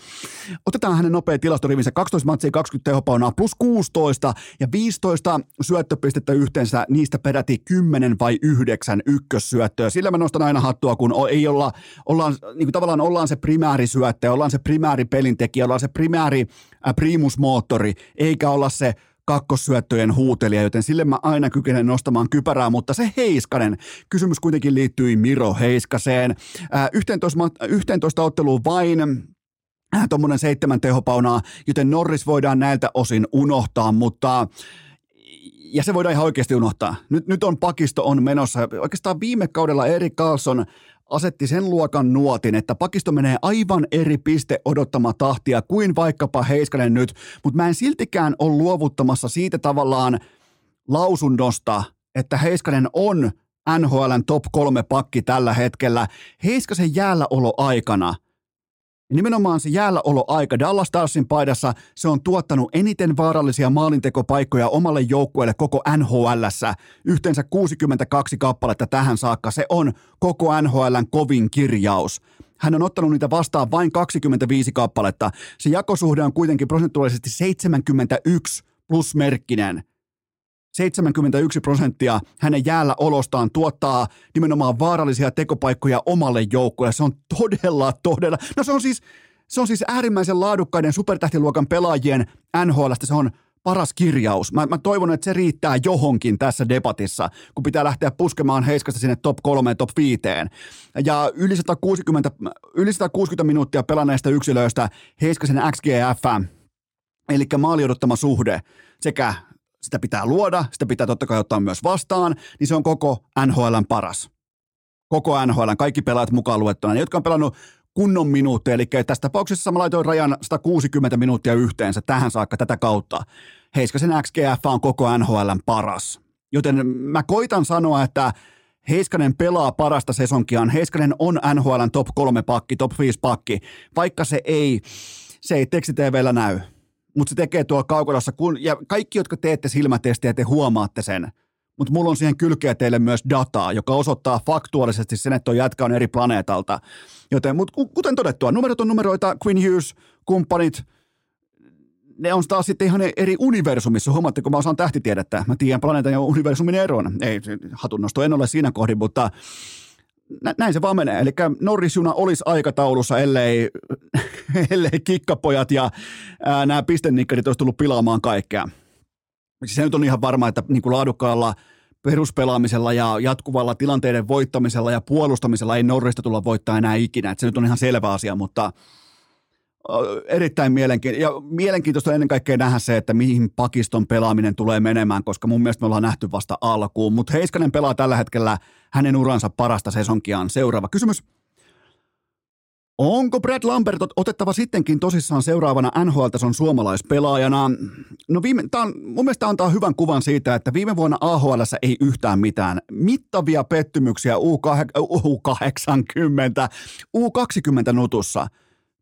otetaan hänen nopea tilastorivinsä 12 matsia, 20 tehopaunaa plus 16 ja 15 syöttöpistettä yhteensä, niistä peräti 10 vai 9 ykkössyöttöä. Sillä mä nostan aina hattua, kun ei olla, ollaan, niin kuin tavallaan ollaan se primäärisyöttäjä, ollaan se primääripelintekijä, ollaan se primääri äh, primusmoottori, eikä olla se kakkossyöttöjen huutelija, joten sille mä aina kykenen nostamaan kypärää, mutta se Heiskanen, kysymys kuitenkin liittyy Miro Heiskaseen. Ää, 11, 11 otteluun vain äh, tuommoinen seitsemän tehopaunaa, joten Norris voidaan näiltä osin unohtaa, mutta ja se voidaan ihan oikeasti unohtaa. Nyt, nyt on pakisto on menossa. Oikeastaan viime kaudella Erik Carlson asetti sen luokan nuotin, että pakisto menee aivan eri piste odottama tahtia kuin vaikkapa Heiskanen nyt, mutta mä en siltikään ole luovuttamassa siitä tavallaan lausunnosta, että Heiskanen on NHLn top kolme pakki tällä hetkellä. Heiskasen jäälläolo aikana – ja nimenomaan se jäälläoloaika Dallas Starsin paidassa, se on tuottanut eniten vaarallisia maalintekopaikkoja omalle joukkueelle koko NHLssä. Yhteensä 62 kappaletta tähän saakka. Se on koko NHLn kovin kirjaus. Hän on ottanut niitä vastaan vain 25 kappaletta. Se jakosuhde on kuitenkin prosentuaalisesti 71 plusmerkkinen. 71 prosenttia hänen jäällä olostaan tuottaa nimenomaan vaarallisia tekopaikkoja omalle joukkueelle. Se on todella, todella, no se on siis, se on siis äärimmäisen laadukkaiden supertähtiluokan pelaajien NHLstä. Se on paras kirjaus. Mä, mä toivon, että se riittää johonkin tässä debatissa, kun pitää lähteä puskemaan Heiskasta sinne top 3 top 5. Ja yli 160, yli 160 minuuttia pelanneista yksilöistä Heiskasen XGF, eli maali odottama suhde sekä sitä pitää luoda, sitä pitää totta kai ottaa myös vastaan, niin se on koko NHLn paras. Koko NHLn, kaikki pelaajat mukaan luettuna, ne, jotka on pelannut kunnon minuutteja, eli tässä tapauksessa mä laitoin rajan 160 minuuttia yhteensä tähän saakka tätä kautta. Heiskasen XGF on koko NHLn paras. Joten mä koitan sanoa, että Heiskanen pelaa parasta sesonkiaan. Heiskanen on NHLn top 3 pakki, top 5 pakki, vaikka se ei se ei tekstitvllä näy. Mutta se tekee tuolla kaukolossa, kun, ja kaikki, jotka teette silmätestiä, te huomaatte sen. Mutta mulla on siihen kylkeä teille myös dataa, joka osoittaa faktuaalisesti sen, että tuo jätkä on eri planeetalta. Joten, mutta kuten todettua, numerot on numeroita, Queen Hughes, kumppanit, ne on taas sitten ihan eri universumissa. Huomaatte, kun mä osaan tähtitiedettä. Mä tiedän planeetan ja universumin eron. Ei, hatunnosto en ole siinä kohdin, mutta näin se vaan menee. Eli Norrisjuna olisi aikataulussa, ellei, ellei kikkapojat ja ää, nämä pistennikkarit olisi tullut pilaamaan kaikkea. Se nyt on ihan varma, että niin kuin laadukkaalla peruspelaamisella ja jatkuvalla tilanteiden voittamisella ja puolustamisella ei Norrista tulla voittaa enää ikinä. Että se nyt on ihan selvä asia, mutta – erittäin mielenkiintoista. Ja mielenkiintoista ennen kaikkea nähdä se, että mihin pakiston pelaaminen tulee menemään, koska mun mielestä me ollaan nähty vasta alkuun. Mutta Heiskanen pelaa tällä hetkellä hänen uransa parasta sesonkiaan. Seuraava kysymys. Onko Brad Lambert otettava sittenkin tosissaan seuraavana NHL-tason suomalaispelaajana? No viime, tää on, mun mielestä antaa hyvän kuvan siitä, että viime vuonna AHL ei yhtään mitään. Mittavia pettymyksiä U8, U80, U20 nutussa –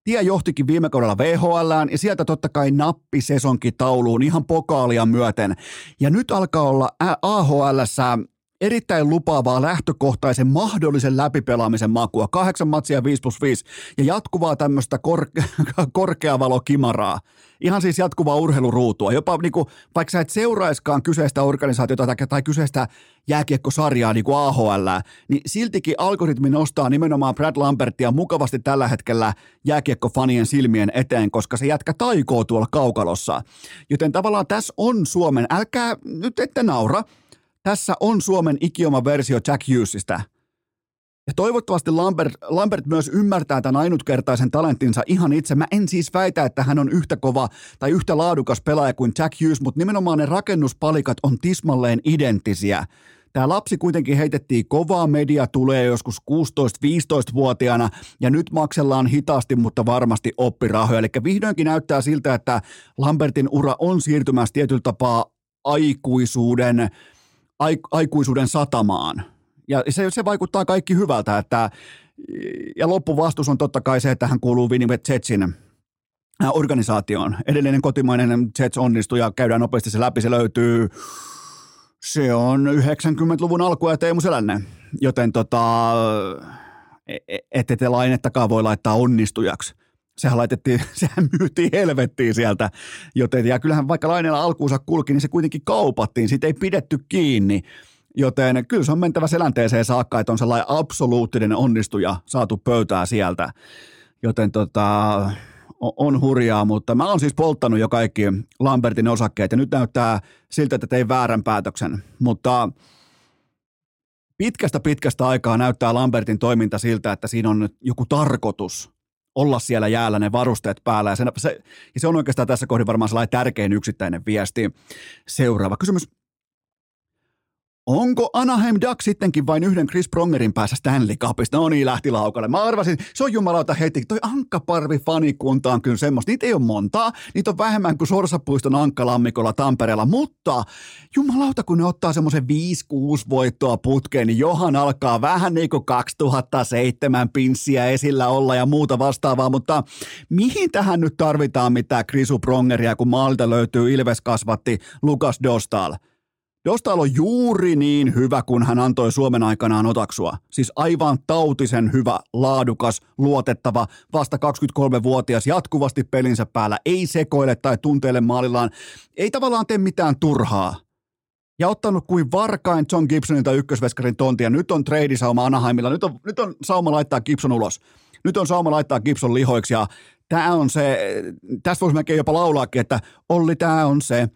Tie johtikin viime kaudella VHLään ja sieltä totta kai nappi sesonkin tauluun ihan pokaalia myöten. Ja nyt alkaa olla AHLssä erittäin lupaavaa lähtökohtaisen mahdollisen läpipelaamisen makua. Kahdeksan matsia 5 plus 5 ja jatkuvaa tämmöistä kor- korkeavalokimaraa. Ihan siis jatkuvaa urheiluruutua. Jopa niin kuin, vaikka sä et seuraiskaan kyseistä organisaatiota tai, tai kyseistä jääkiekkosarjaa niin kuin AHL, niin siltikin algoritmi nostaa nimenomaan Brad Lambertia mukavasti tällä hetkellä jääkiekkofanien silmien eteen, koska se jätkä taikoo tuolla kaukalossa. Joten tavallaan tässä on Suomen, älkää nyt ette naura, tässä on Suomen ikioma versio Jack Hughesista. Ja toivottavasti Lambert, Lambert myös ymmärtää tämän ainutkertaisen talenttinsa ihan itse. Mä en siis väitä, että hän on yhtä kova tai yhtä laadukas pelaaja kuin Jack Hughes, mutta nimenomaan ne rakennuspalikat on tismalleen identtisiä. Tämä lapsi kuitenkin heitettiin kovaa media tulee joskus 16-15-vuotiaana ja nyt maksellaan hitaasti, mutta varmasti oppirahoja. Eli vihdoinkin näyttää siltä, että Lambertin ura on siirtymässä tietyllä tapaa aikuisuuden aikuisuuden satamaan. Ja se, se vaikuttaa kaikki hyvältä, että ja loppuvastus on totta kai se, että hän kuuluu Winnipeg Jetsin äh, organisaatioon. Edellinen kotimainen Jets onnistui ja käydään nopeasti se läpi. Se löytyy, se on 90-luvun alku ja Teemu Selänne. Joten tota, e, e, ette te lainettakaan voi laittaa onnistujaksi sehän laitettiin, sehän myytiin helvettiin sieltä, joten ja kyllähän vaikka Laineella alkuunsa kulki, niin se kuitenkin kaupattiin, siitä ei pidetty kiinni, joten kyllä se on mentävä selänteeseen saakka, että on sellainen absoluuttinen onnistuja saatu pöytää sieltä, joten tota, on hurjaa, mutta mä oon siis polttanut jo kaikki Lambertin osakkeet ja nyt näyttää siltä, että tein väärän päätöksen, mutta pitkästä pitkästä aikaa näyttää Lambertin toiminta siltä, että siinä on joku tarkoitus – olla siellä jäällä ne varusteet päällä. Ja, sen, se, ja se on oikeastaan tässä kohdin varmaan sellainen tärkein yksittäinen viesti. Seuraava kysymys. Onko Anaheim Ducks sittenkin vain yhden Chris Prongerin päässä Stanley Cupista? No niin, lähti laukalle. Mä arvasin, se on jumalauta heti. Toi ankkaparvi fanikunta on kyllä semmoista. Niitä ei ole montaa. Niitä on vähemmän kuin Sorsapuiston ankkalammikolla Tampereella. Mutta jumalauta, kun ne ottaa semmoisen 5-6 voittoa putkeen, niin johan alkaa vähän niin kuin 2007 pinssiä esillä olla ja muuta vastaavaa. Mutta mihin tähän nyt tarvitaan mitään Chrisu Prongeria, kun maalta löytyy Ilves kasvatti Lukas Dostal? Dostal on juuri niin hyvä, kun hän antoi Suomen aikanaan otaksua. Siis aivan tautisen hyvä, laadukas, luotettava, vasta 23-vuotias, jatkuvasti pelinsä päällä, ei sekoile tai tunteile maalillaan, ei tavallaan tee mitään turhaa. Ja ottanut kuin varkain John Gibsonilta ykkösveskarin tontia. Nyt on treidisauma Anaheimilla, nyt on, nyt on sauma laittaa Gibson ulos. Nyt on sauma laittaa Gibson lihoiksi ja tämä on se, tästä voisi melkein jopa laulaakin, että Olli, tämä on se,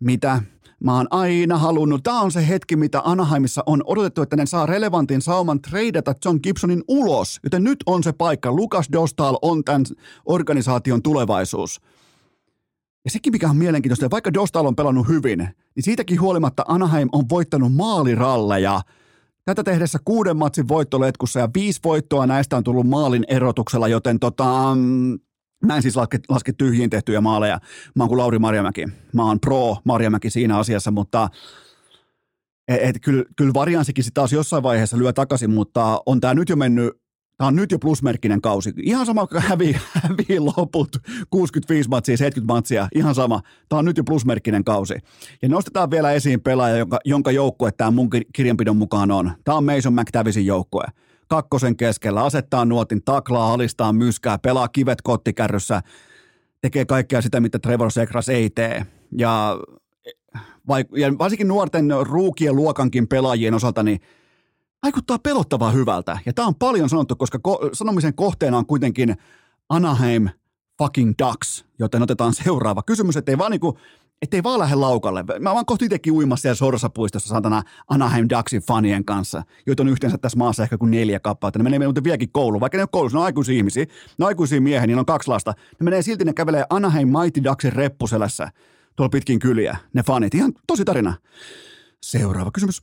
mitä Mä oon aina halunnut. Tämä on se hetki, mitä Anaheimissa on odotettu, että ne saa relevantin sauman treidata John Gibsonin ulos. Joten nyt on se paikka. Lukas Dostal on tämän organisaation tulevaisuus. Ja sekin, mikä on mielenkiintoista, että vaikka Dostal on pelannut hyvin, niin siitäkin huolimatta Anaheim on voittanut maaliralleja. Tätä tehdessä kuuden matsin voittoletkussa ja viisi voittoa näistä on tullut maalin erotuksella, joten tota, mm, Mä en siis laske, laske tyhjiin tehtyjä maaleja. Mä oon kuin Lauri Marjamäki. Mä oon pro Marjamäki siinä asiassa, mutta et, et, kyllä, kyllä varianssikin sitten taas jossain vaiheessa lyö takaisin, mutta on tämä nyt jo mennyt Tämä on nyt jo plusmerkkinen kausi. Ihan sama, kun hävii, hävii loput 65 matsia, 70 matsia, ihan sama. Tämä on nyt jo plusmerkkinen kausi. Ja nostetaan vielä esiin pelaaja, jonka, jonka joukkue tämä mun kirjanpidon mukaan on. Tämä on Mason McTavisin joukkue. Kakkosen keskellä asettaa nuotin, taklaa, alistaa myskää, pelaa kivet kottikärryssä, tekee kaikkea sitä, mitä Trevor Segras ei tee. Ja, ja varsinkin nuorten ruukien luokankin pelaajien osalta, niin vaikuttaa pelottavaa hyvältä. Ja tämä on paljon sanottu, koska ko- sanomisen kohteena on kuitenkin Anaheim fucking Ducks, joten otetaan seuraava kysymys, ettei vaan niinku, ettei vaan lähde laukalle. Mä vaan kohti itsekin uimassa siellä Sorsapuistossa saatana Anaheim Ducksin fanien kanssa, joita on yhteensä tässä maassa ehkä kuin neljä kappaletta. Ne menee muuten vieläkin kouluun, vaikka ne on koulussa, ne on aikuisia ihmisiä, ne on aikuisia miehiä, niillä on kaksi lasta. Ne menee silti, ne kävelee Anaheim Mighty Ducksin reppuselässä tuolla pitkin kyliä, ne fanit. Ihan tosi tarina. Seuraava kysymys.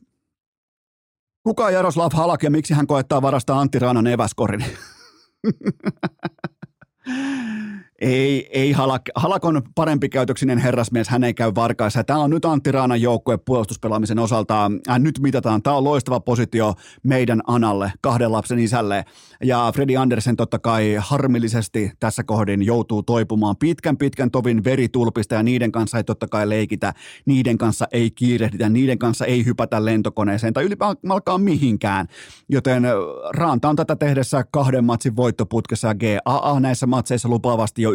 Kuka on Jaroslav Halak ja miksi hän koettaa varastaa Antti Raanan eväskorin? Ei, ei Halak. Halak on parempi käytöksinen herrasmies, hän ei käy varkaissa. Tämä on nyt Antti Raanan joukkue puolustuspelaamisen osalta. Äh, nyt mitataan. Tämä on loistava positio meidän Analle, kahden lapsen isälle. Ja Freddy Andersen totta kai harmillisesti tässä kohdin joutuu toipumaan pitkän pitkän tovin veritulpista ja niiden kanssa ei totta kai leikitä. Niiden kanssa ei kiirehditä, niiden kanssa ei hypätä lentokoneeseen tai ylipäätään mihinkään. Joten äh, Raanta on tätä tehdessä kahden matsin voittoputkessa ja GAA näissä matseissa lupaavasti jo 1,5,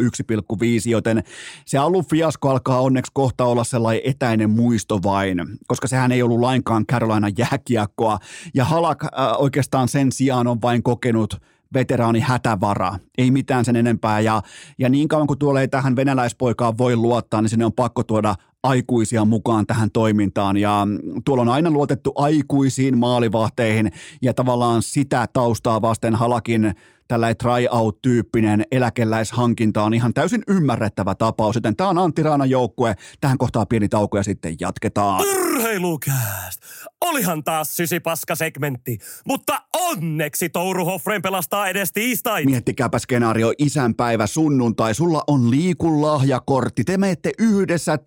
joten se ollut fiasko alkaa onneksi kohta olla sellainen etäinen muisto vain, koska sehän ei ollut lainkaan Carolina jääkiekkoa. Ja Halak äh, oikeastaan sen sijaan on vain kokenut veteraani hätävara, ei mitään sen enempää. Ja, ja niin kauan kuin tuolla ei tähän venäläispoikaan voi luottaa, niin sinne on pakko tuoda aikuisia mukaan tähän toimintaan ja tuolla on aina luotettu aikuisiin maalivahteihin ja tavallaan sitä taustaa vasten Halakin tällainen try-out-tyyppinen eläkeläishankinta on ihan täysin ymmärrettävä tapaus, joten tämä on Antti Raanan joukkue. Tähän kohtaa pieni tauko ja sitten jatketaan. Urheilukääst! Olihan taas sysipaska-segmentti, mutta onneksi Touru Hoffren pelastaa edes tiistain. Miettikääpä skenaario isänpäivä sunnuntai. Sulla on liikun lahjakortti. Te menette yhdessä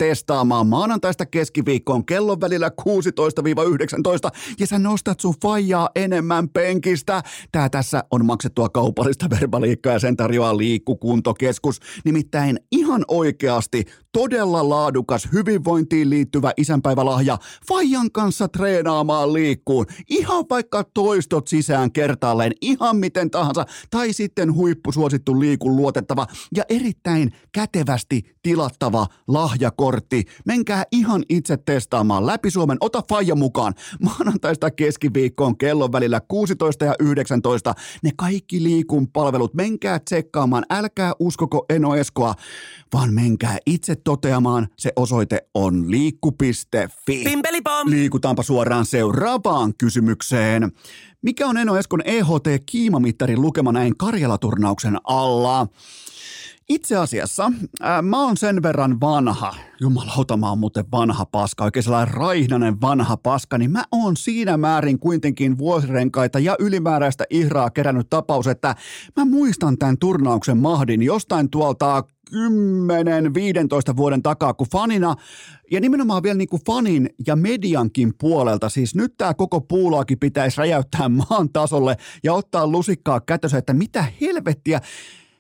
testaamaan maanantaista keskiviikkoon kellon välillä 16-19 ja sä nostat sun faijaa enemmän penkistä. Tää tässä on maksettua kaupallista verbaliikkaa ja sen tarjoaa liikkukuntokeskus. Nimittäin ihan oikeasti todella laadukas hyvinvointiin liittyvä isänpäivälahja Fajan kanssa treenaamaan liikkuun. Ihan vaikka toistot sisään kertaalleen, ihan miten tahansa. Tai sitten huippusuosittu liikun luotettava ja erittäin kätevästi tilattava lahjakortti. Menkää ihan itse testaamaan läpi Suomen. Ota Faija mukaan. Maanantaista keskiviikkoon kellon välillä 16 ja 19. Ne kaikki liikun palvelut. Menkää tsekkaamaan. Älkää uskoko Eno Eskoa, vaan menkää itse toteamaan. Se osoite on liikku.fi. Pimpelipom! Liikutaanpa suoraan seuraavaan kysymykseen. Mikä on Eno Eskon EHT-kiimamittarin lukema näin Karjala-turnauksen alla? Itse asiassa ää, mä oon sen verran vanha, jumalauta mä oon muuten vanha paska, oikein sellainen raihnanen vanha paska, niin mä oon siinä määrin kuitenkin vuosirenkaita ja ylimääräistä ihraa kerännyt tapaus, että mä muistan tämän turnauksen mahdin jostain tuolta 10-15 vuoden takaa, kun fanina, ja nimenomaan vielä niin kuin fanin ja mediankin puolelta, siis nyt tämä koko puulaakin pitäisi räjäyttää maan tasolle ja ottaa lusikkaa kätössä, että mitä helvettiä,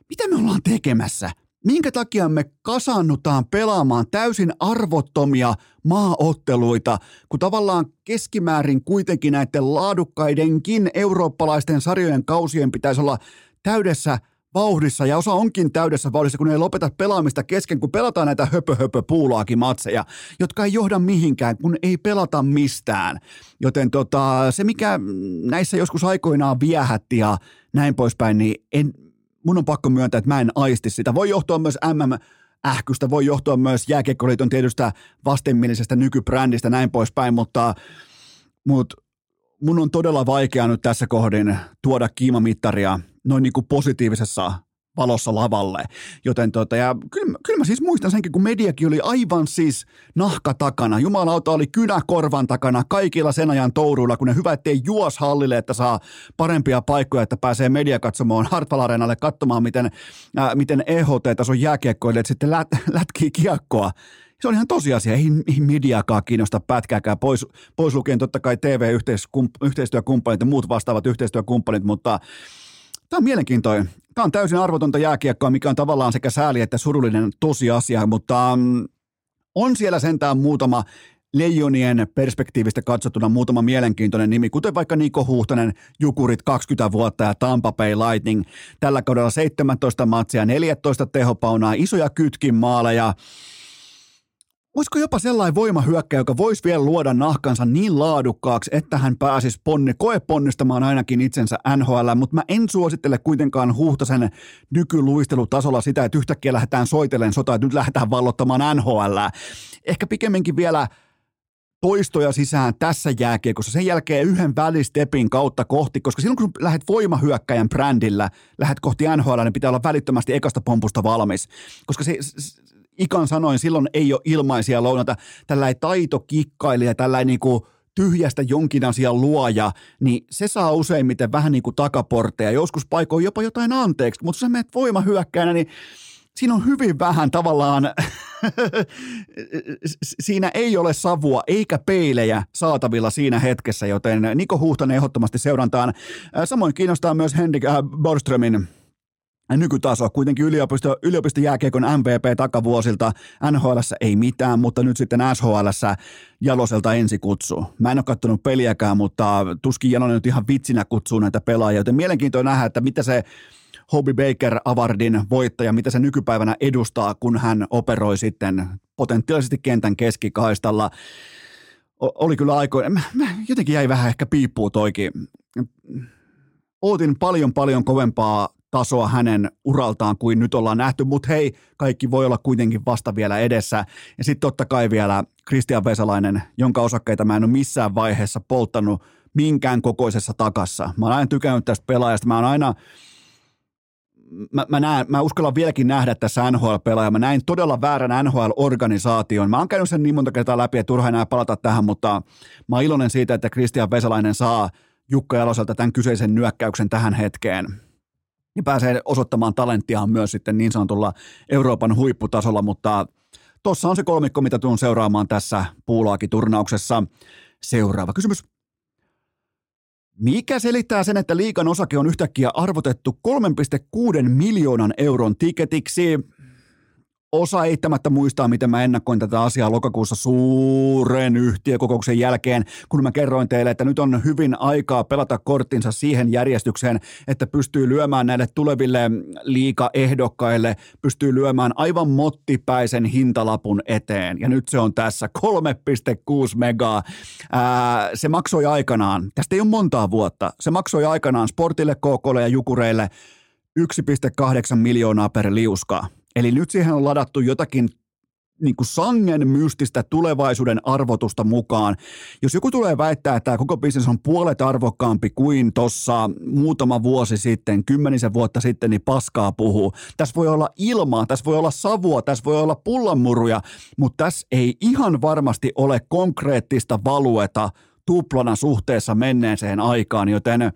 mitä me ollaan tekemässä? Minkä takia me kasannutaan pelaamaan täysin arvottomia maaotteluita, kun tavallaan keskimäärin kuitenkin näiden laadukkaidenkin eurooppalaisten sarjojen kausien pitäisi olla täydessä – vauhdissa ja osa onkin täydessä vauhdissa, kun ei lopeta pelaamista kesken, kun pelataan näitä höpö höpö puulaakin matseja, jotka ei johda mihinkään, kun ei pelata mistään. Joten tota, se, mikä näissä joskus aikoinaan viehätti ja näin poispäin, niin en, mun on pakko myöntää, että mä en aisti sitä. Voi johtua myös MM ähkystä, voi johtua myös jääkiekkoliiton tietystä vastenmielisestä nykybrändistä näin poispäin, mutta, mutta mun on todella vaikea nyt tässä kohdin tuoda kiimamittaria noin niin kuin positiivisessa valossa lavalle. Joten tota, ja kyllä, kyllä mä siis muistan senkin, kun mediakin oli aivan siis nahka takana. Jumalauta oli kynä korvan takana kaikilla sen ajan touruilla, kun ne hyvä, ettei juos hallille, että saa parempia paikkoja, että pääsee media katsomaan Hartwall Areenalle katsomaan, miten, äh, miten EHT-tason jääkiekkoilijat sitten lät, lätkii kiekkoa se on ihan tosiasia, ei, ei mediaakaan kiinnosta pätkääkään, pois, pois lukien totta kai TV-yhteistyökumppanit ja muut vastaavat yhteistyökumppanit, mutta Tämä on mielenkiintoinen. Tämä on täysin arvotonta jääkiekkoa, mikä on tavallaan sekä sääli että surullinen tosiasia, mutta mm, on siellä sentään muutama Leijonien perspektiivistä katsottuna muutama mielenkiintoinen nimi, kuten vaikka Niko Huhtanen, Jukurit 20 vuotta ja Tampa Bay Lightning. Tällä kaudella 17 matsia, 14 tehopaunaa, isoja kytkin maaleja. Olisiko jopa sellainen voimahyökkäjä, joka voisi vielä luoda nahkansa niin laadukkaaksi, että hän pääsisi ponni, ponnistamaan ainakin itsensä NHL, mutta mä en suosittele kuitenkaan Huhtasen nykyluistelutasolla sitä, että yhtäkkiä lähdetään soitellen sotaa, että nyt lähdetään vallottamaan NHL. Ehkä pikemminkin vielä toistoja sisään tässä jääkiekossa, sen jälkeen yhden välistepin kautta kohti, koska silloin kun lähdet voimahyökkäjän brändillä, lähdet kohti NHL, niin pitää olla välittömästi ekasta pompusta valmis, koska se, Ikan sanoin, silloin ei ole ilmaisia lounata, tällainen taitokikkailija, tällainen niin kuin tyhjästä jonkin asian luoja, niin se saa useimmiten vähän niin kuin takaportteja, joskus paikoin jopa jotain anteeksi, mutta jos sä menet voimahyökkäänä, niin siinä on hyvin vähän tavallaan, siinä ei ole savua eikä peilejä saatavilla siinä hetkessä, joten Niko Huhtanen ehdottomasti seurantaan. Samoin kiinnostaa myös Henrik äh, Borströmin nykytaso. Kuitenkin yliopisto, yliopistojääkiekon MVP takavuosilta. NHL ei mitään, mutta nyt sitten SHL Jaloselta ensi kutsu. Mä en ole katsonut peliäkään, mutta tuskin Jalonen nyt ihan vitsinä kutsuu näitä pelaajia. Joten mielenkiintoista nähdä, että mitä se Hobie Baker Avardin voittaja, mitä se nykypäivänä edustaa, kun hän operoi sitten potentiaalisesti kentän keskikaistalla. O- oli kyllä aikoina, jotenkin jäi vähän ehkä piippuu toikin. Ootin paljon paljon kovempaa tasoa hänen uraltaan kuin nyt ollaan nähty, mutta hei, kaikki voi olla kuitenkin vasta vielä edessä. Ja sitten totta kai vielä Kristian Vesalainen, jonka osakkeita mä en ole missään vaiheessa polttanut minkään kokoisessa takassa. Mä oon aina tykännyt tästä pelaajasta, mä oon aina, mä, mä, näen, mä uskallan vieläkin nähdä tässä NHL-pelaaja. Mä näin todella väärän NHL-organisaation. Mä oon käynyt sen niin monta kertaa läpi, että turha enää palata tähän, mutta mä oon iloinen siitä, että Kristian Vesalainen saa Jukka Jaloselta tämän kyseisen nyökkäyksen tähän hetkeen ja pääsee osoittamaan talenttiaan myös sitten niin sanotulla Euroopan huipputasolla, mutta tuossa on se kolmikko, mitä tuun seuraamaan tässä puulaakiturnauksessa. Seuraava kysymys. Mikä selittää sen, että liikan osake on yhtäkkiä arvotettu 3,6 miljoonan euron tiketiksi? Osa eittämättä muistaa, miten mä ennakoin tätä asiaa lokakuussa suuren yhtiökokouksen jälkeen, kun mä kerroin teille, että nyt on hyvin aikaa pelata korttinsa siihen järjestykseen, että pystyy lyömään näille tuleville liikaehdokkaille, pystyy lyömään aivan mottipäisen hintalapun eteen. Ja nyt se on tässä 3,6 megaa. Ää, se maksoi aikanaan, tästä ei ole montaa vuotta, se maksoi aikanaan Sportille, KKlle ja Jukureille 1,8 miljoonaa per liuska. Eli nyt siihen on ladattu jotakin niin kuin sangen mystistä tulevaisuuden arvotusta mukaan. Jos joku tulee väittää, että tämä koko bisnes on puolet arvokkaampi kuin tuossa muutama vuosi sitten, kymmenisen vuotta sitten, niin paskaa puhuu. Tässä voi olla ilmaa, tässä voi olla savua, tässä voi olla pullanmuruja, mutta tässä ei ihan varmasti ole konkreettista valueta tuplana suhteessa menneeseen aikaan, joten –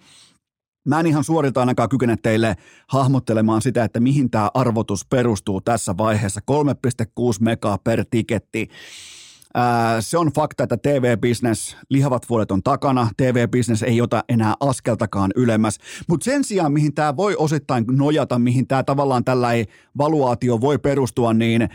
Mä en ihan suorilta ainakaan kykene teille hahmottelemaan sitä, että mihin tämä arvotus perustuu tässä vaiheessa. 3,6 megaa per tiketti. se on fakta, että TV-business, lihavat vuodet on takana, TV-business ei ota enää askeltakaan ylemmäs, mutta sen sijaan, mihin tämä voi osittain nojata, mihin tämä tavallaan tällainen valuaatio voi perustua, niin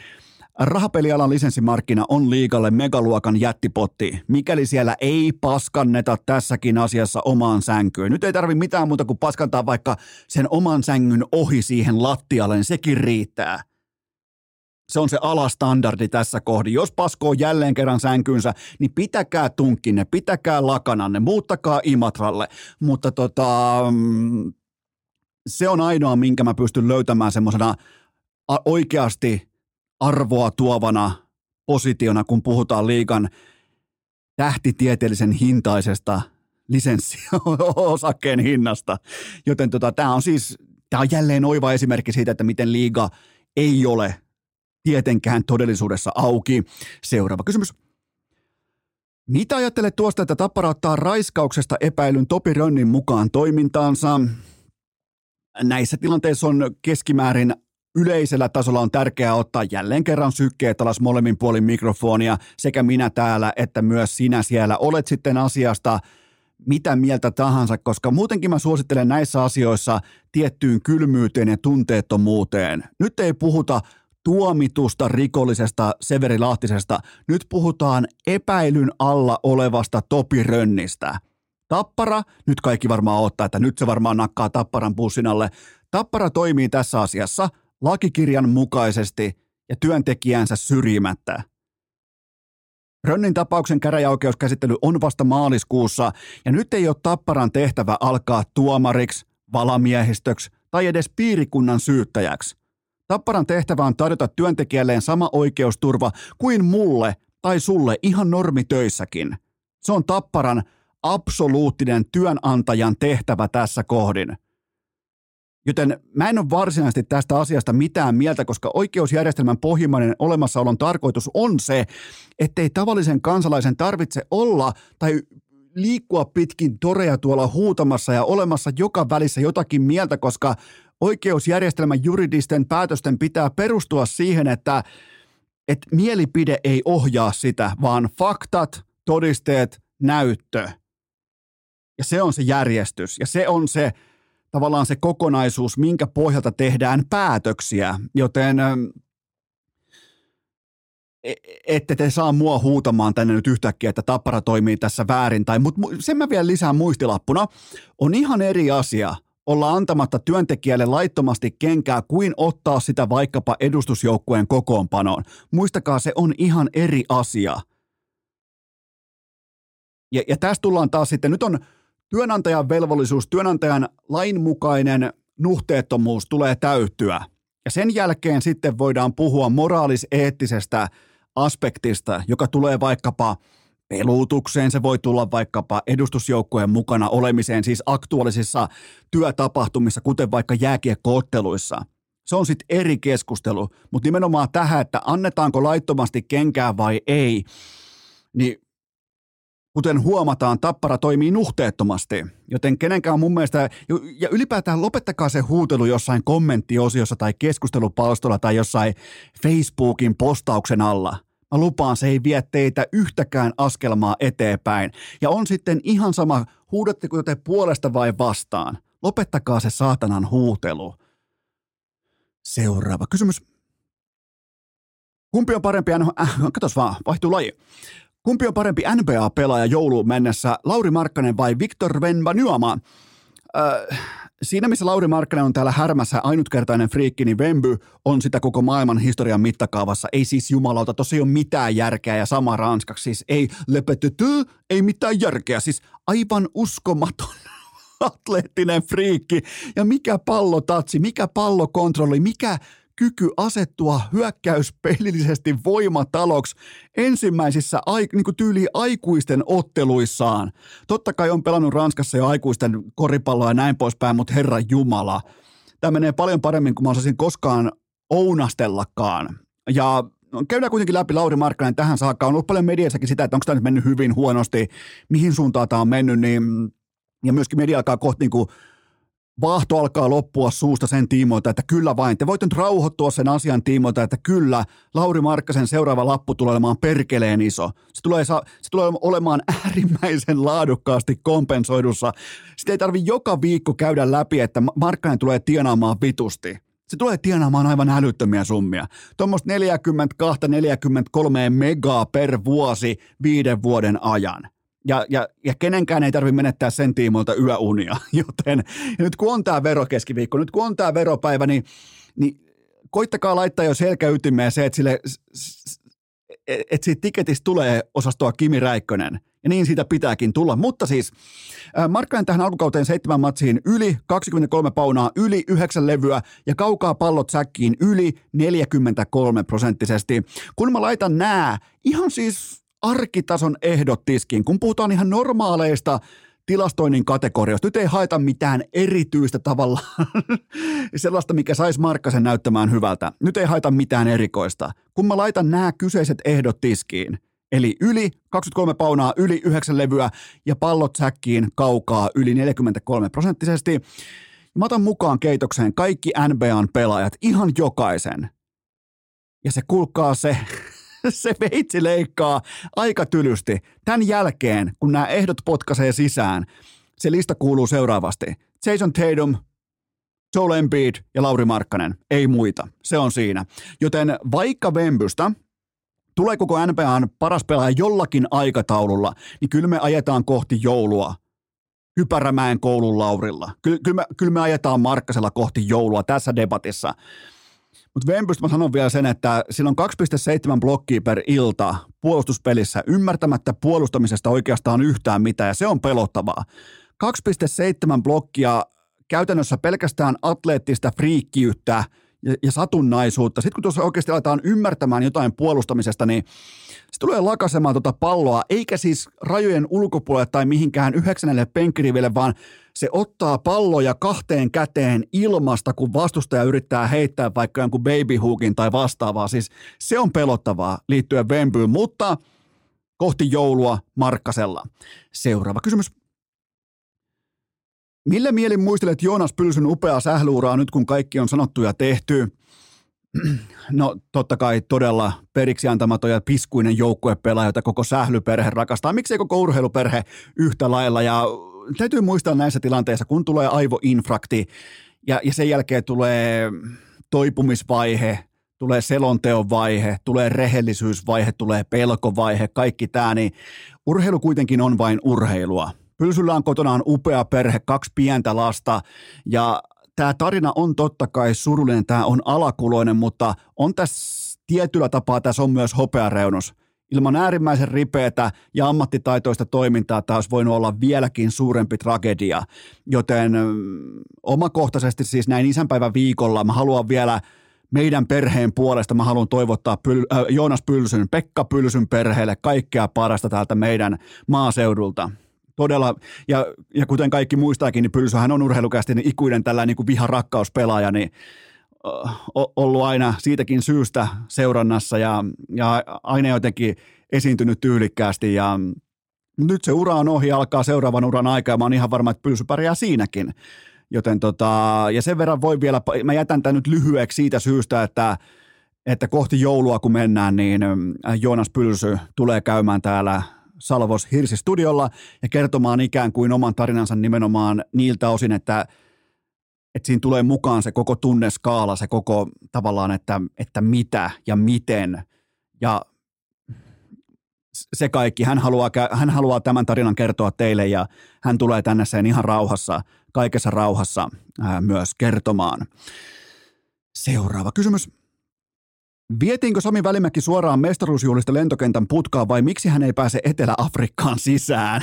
Rahapelialan lisenssimarkkina on liikalle megaluokan jättipotti, mikäli siellä ei paskanneta tässäkin asiassa omaan sänkyyn. Nyt ei tarvi mitään muuta kuin paskantaa vaikka sen oman sängyn ohi siihen lattialle, niin sekin riittää. Se on se alastandardi tässä kohdin. Jos paskoo jälleen kerran sänkynsä, niin pitäkää tunkkinne, pitäkää lakananne, muuttakaa Imatralle. Mutta tota, mm, se on ainoa, minkä mä pystyn löytämään semmoisena oikeasti arvoa tuovana positiona, kun puhutaan liikan tähtitieteellisen hintaisesta lisenssiosakkeen hinnasta. Joten tota, tämä on siis, tämä on jälleen oiva esimerkki siitä, että miten liiga ei ole tietenkään todellisuudessa auki. Seuraava kysymys. Mitä ajattelet tuosta, että Tappara ottaa raiskauksesta epäilyn Topi Rönnin mukaan toimintaansa? Näissä tilanteissa on keskimäärin Yleisellä tasolla on tärkeää ottaa jälleen kerran sykkeet alas molemmin puolin mikrofonia, sekä minä täällä että myös sinä siellä. Olet sitten asiasta mitä mieltä tahansa, koska muutenkin mä suosittelen näissä asioissa tiettyyn kylmyyteen ja tunteettomuuteen. Nyt ei puhuta tuomitusta rikollisesta Severi Lahtisesta. Nyt puhutaan epäilyn alla olevasta Topi Rönnistä. Tappara, nyt kaikki varmaan ottaa, että nyt se varmaan nakkaa Tapparan bussin alle. Tappara toimii tässä asiassa lakikirjan mukaisesti ja työntekijänsä syrjimättä. Rönnin tapauksen käräjäoikeuskäsittely on vasta maaliskuussa ja nyt ei ole Tapparan tehtävä alkaa tuomariksi, valamiehistöksi tai edes piirikunnan syyttäjäksi. Tapparan tehtävä on tarjota työntekijälleen sama oikeusturva kuin mulle tai sulle ihan normitöissäkin. Se on Tapparan absoluuttinen työnantajan tehtävä tässä kohdin. Joten mä en ole varsinaisesti tästä asiasta mitään mieltä, koska oikeusjärjestelmän pohjimmainen olemassaolon tarkoitus on se, ettei tavallisen kansalaisen tarvitse olla tai liikkua pitkin toreja tuolla huutamassa ja olemassa joka välissä jotakin mieltä, koska oikeusjärjestelmän juridisten päätösten pitää perustua siihen, että, että mielipide ei ohjaa sitä, vaan faktat, todisteet, näyttö. Ja se on se järjestys ja se on se tavallaan se kokonaisuus, minkä pohjalta tehdään päätöksiä, joten e, ette te saa mua huutamaan tänne nyt yhtäkkiä, että Tappara toimii tässä väärin. Tai, mutta sen mä vielä lisään muistilappuna. On ihan eri asia olla antamatta työntekijälle laittomasti kenkää kuin ottaa sitä vaikkapa edustusjoukkueen kokoonpanoon. Muistakaa, se on ihan eri asia. Ja, ja tästä tullaan taas sitten, nyt on työnantajan velvollisuus, työnantajan lainmukainen nuhteettomuus tulee täyttyä. Ja sen jälkeen sitten voidaan puhua moraalis-eettisestä aspektista, joka tulee vaikkapa peluutukseen, se voi tulla vaikkapa edustusjoukkojen mukana olemiseen, siis aktuaalisissa työtapahtumissa, kuten vaikka jääkiekkootteluissa. Se on sitten eri keskustelu, mutta nimenomaan tähän, että annetaanko laittomasti kenkää vai ei, niin Kuten huomataan, Tappara toimii nuhteettomasti, joten kenenkään mun mielestä, ja ylipäätään lopettakaa se huutelu jossain kommenttiosiossa tai keskustelupalstolla tai jossain Facebookin postauksen alla. Mä lupaan, se ei vie teitä yhtäkään askelmaa eteenpäin. Ja on sitten ihan sama, huudatteko te puolesta vai vastaan. Lopettakaa se saatanan huutelu. Seuraava kysymys. Kumpi on parempi? Äh, katos vaan, vaihtuu laji. Kumpi on parempi NBA-pelaaja jouluun mennessä, Lauri Markkanen vai Victor Venbanyama? Öö, siinä missä Lauri Markkanen on täällä härmässä ainutkertainen friikki, niin Vemby on sitä koko maailman historian mittakaavassa. Ei siis jumalauta, tossa ei ole mitään järkeä ja sama ranskaksi. Siis ei lepetetty, ei mitään järkeä. Siis aivan uskomaton atleettinen friikki. Ja mikä pallotatsi, mikä pallokontrolli, mikä kyky asettua hyökkäyspelillisesti voimataloksi ensimmäisissä niin kuin tyyli aikuisten otteluissaan. Totta kai on pelannut Ranskassa jo aikuisten koripalloa ja näin poispäin, mutta herra Jumala, tämä menee paljon paremmin kuin mä osasin koskaan ounastellakaan. Ja käydään kuitenkin läpi Lauri Markkanen tähän saakka. On ollut paljon mediassakin sitä, että onko tämä nyt mennyt hyvin huonosti, mihin suuntaan tämä on mennyt, niin ja myöskin media alkaa kohti niin kuin Vahto alkaa loppua suusta sen tiimoilta, että kyllä vain. Te voitte nyt rauhoittua sen asian tiimoilta, että kyllä, Lauri Markkasen seuraava lappu tulee olemaan perkeleen iso. Se tulee, se tulee olemaan äärimmäisen laadukkaasti kompensoidussa. Sitä ei tarvi joka viikko käydä läpi, että Markkanen tulee tienaamaan vitusti. Se tulee tienaamaan aivan älyttömiä summia. Tuommoista 42-43 megaa per vuosi viiden vuoden ajan ja, ja, ja kenenkään ei tarvitse menettää sen tiimoilta yöunia. Joten nyt kun on tämä verokeskiviikko, nyt kun on tämä veropäivä, niin, niin koittakaa laittaa jo selkäytimeen se, että, sille, että siitä tiketistä tulee osastoa Kimi Räikkönen. Ja niin siitä pitääkin tulla. Mutta siis Markkanen tähän alkukauteen seitsemän matsiin yli 23 paunaa, yli 9 levyä ja kaukaa pallot säkkiin yli 43 prosenttisesti. Kun mä laitan nää ihan siis arkitason ehdot tiskiin, kun puhutaan ihan normaaleista tilastoinnin kategorioista. Nyt ei haeta mitään erityistä tavalla sellaista, mikä saisi Markkasen näyttämään hyvältä. Nyt ei haeta mitään erikoista. Kun mä laitan nämä kyseiset ehdot tiskiin, eli yli 23 paunaa, yli 9 levyä ja pallot säkkiin kaukaa yli 43 prosenttisesti, mä otan mukaan keitokseen kaikki NBAn pelaajat, ihan jokaisen. Ja se kulkaa se se veitsi leikkaa aika tylysti. Tämän jälkeen, kun nämä ehdot potkaisee sisään, se lista kuuluu seuraavasti. Jason Tatum, Joel Embiid ja Lauri Markkanen, ei muita. Se on siinä. Joten vaikka Vembystä tulee koko NBAn paras pelaaja jollakin aikataululla, niin kyllä me ajetaan kohti joulua Hypärämäen koulun Laurilla. Kyllä, kyllä, me, kyllä me ajetaan Markkasella kohti joulua tässä debatissa. Mutta mä sanon vielä sen, että sillä on 2,7 blokkia per ilta puolustuspelissä, ymmärtämättä puolustamisesta oikeastaan yhtään mitään, ja se on pelottavaa. 2,7 blokkia käytännössä pelkästään atleettista friikkiyttä ja, ja satunnaisuutta. Sitten kun tuossa oikeasti aletaan ymmärtämään jotain puolustamisesta, niin se tulee lakasemaan tuota palloa, eikä siis rajojen ulkopuolelle tai mihinkään yhdeksännelle penkkiriville, vaan se ottaa palloja kahteen käteen ilmasta, kun vastustaja yrittää heittää vaikka jonkun babyhookin tai vastaavaa. Siis se on pelottavaa liittyen Vembyyn, mutta kohti joulua Markkasella. Seuraava kysymys. Millä mielin muistelet Joonas Pylsyn upeaa sähluuraa nyt, kun kaikki on sanottu ja tehty? No totta kai todella periksi antamaton ja piskuinen joukkuepelaaja, jota koko sählyperhe rakastaa. Miksei koko urheiluperhe yhtä lailla? Ja täytyy muistaa näissä tilanteissa, kun tulee aivoinfrakti ja, ja sen jälkeen tulee toipumisvaihe, tulee selonteon vaihe, tulee rehellisyysvaihe, tulee pelkovaihe, kaikki tämä, niin urheilu kuitenkin on vain urheilua – Pylsyllä on kotonaan upea perhe, kaksi pientä lasta ja tämä tarina on totta kai surullinen, tämä on alakuloinen, mutta on tässä tietyllä tapaa tässä on myös hopeareunus. Ilman äärimmäisen ripeätä ja ammattitaitoista toimintaa tämä olisi voinut olla vieläkin suurempi tragedia. Joten omakohtaisesti siis näin isänpäivän viikolla mä haluan vielä meidän perheen puolesta mä haluan toivottaa Pyl- äh, Joonas Pylsyn, Pekka Pylsyn perheelle kaikkea parasta täältä meidän maaseudulta todella, ja, ja kuten kaikki muistaakin, niin Pylsyhän on urheilukästi niin ikuinen tällainen niin kuin viha-rakkauspelaaja, niin ollut aina siitäkin syystä seurannassa ja, ja aina jotenkin esiintynyt tyylikkäästi ja nyt se ura on ohi, alkaa seuraavan uran aika ja mä oon ihan varma, että Pylsy pärjää siinäkin. Joten tota, ja sen verran voi vielä, mä jätän tämän nyt lyhyeksi siitä syystä, että että kohti joulua kun mennään, niin Joonas Pylsy tulee käymään täällä Salvos Hirsi studiolla ja kertomaan ikään kuin oman tarinansa nimenomaan niiltä osin, että, että siinä tulee mukaan se koko tunneskaala, se koko tavallaan, että, että mitä ja miten ja se kaikki. Hän haluaa, hän haluaa tämän tarinan kertoa teille ja hän tulee tänne sen ihan rauhassa, kaikessa rauhassa ää, myös kertomaan. Seuraava kysymys. Vietiinkö Sami Välimäki suoraan mestaruusjuhlista lentokentän putkaan vai miksi hän ei pääse Etelä-Afrikkaan sisään?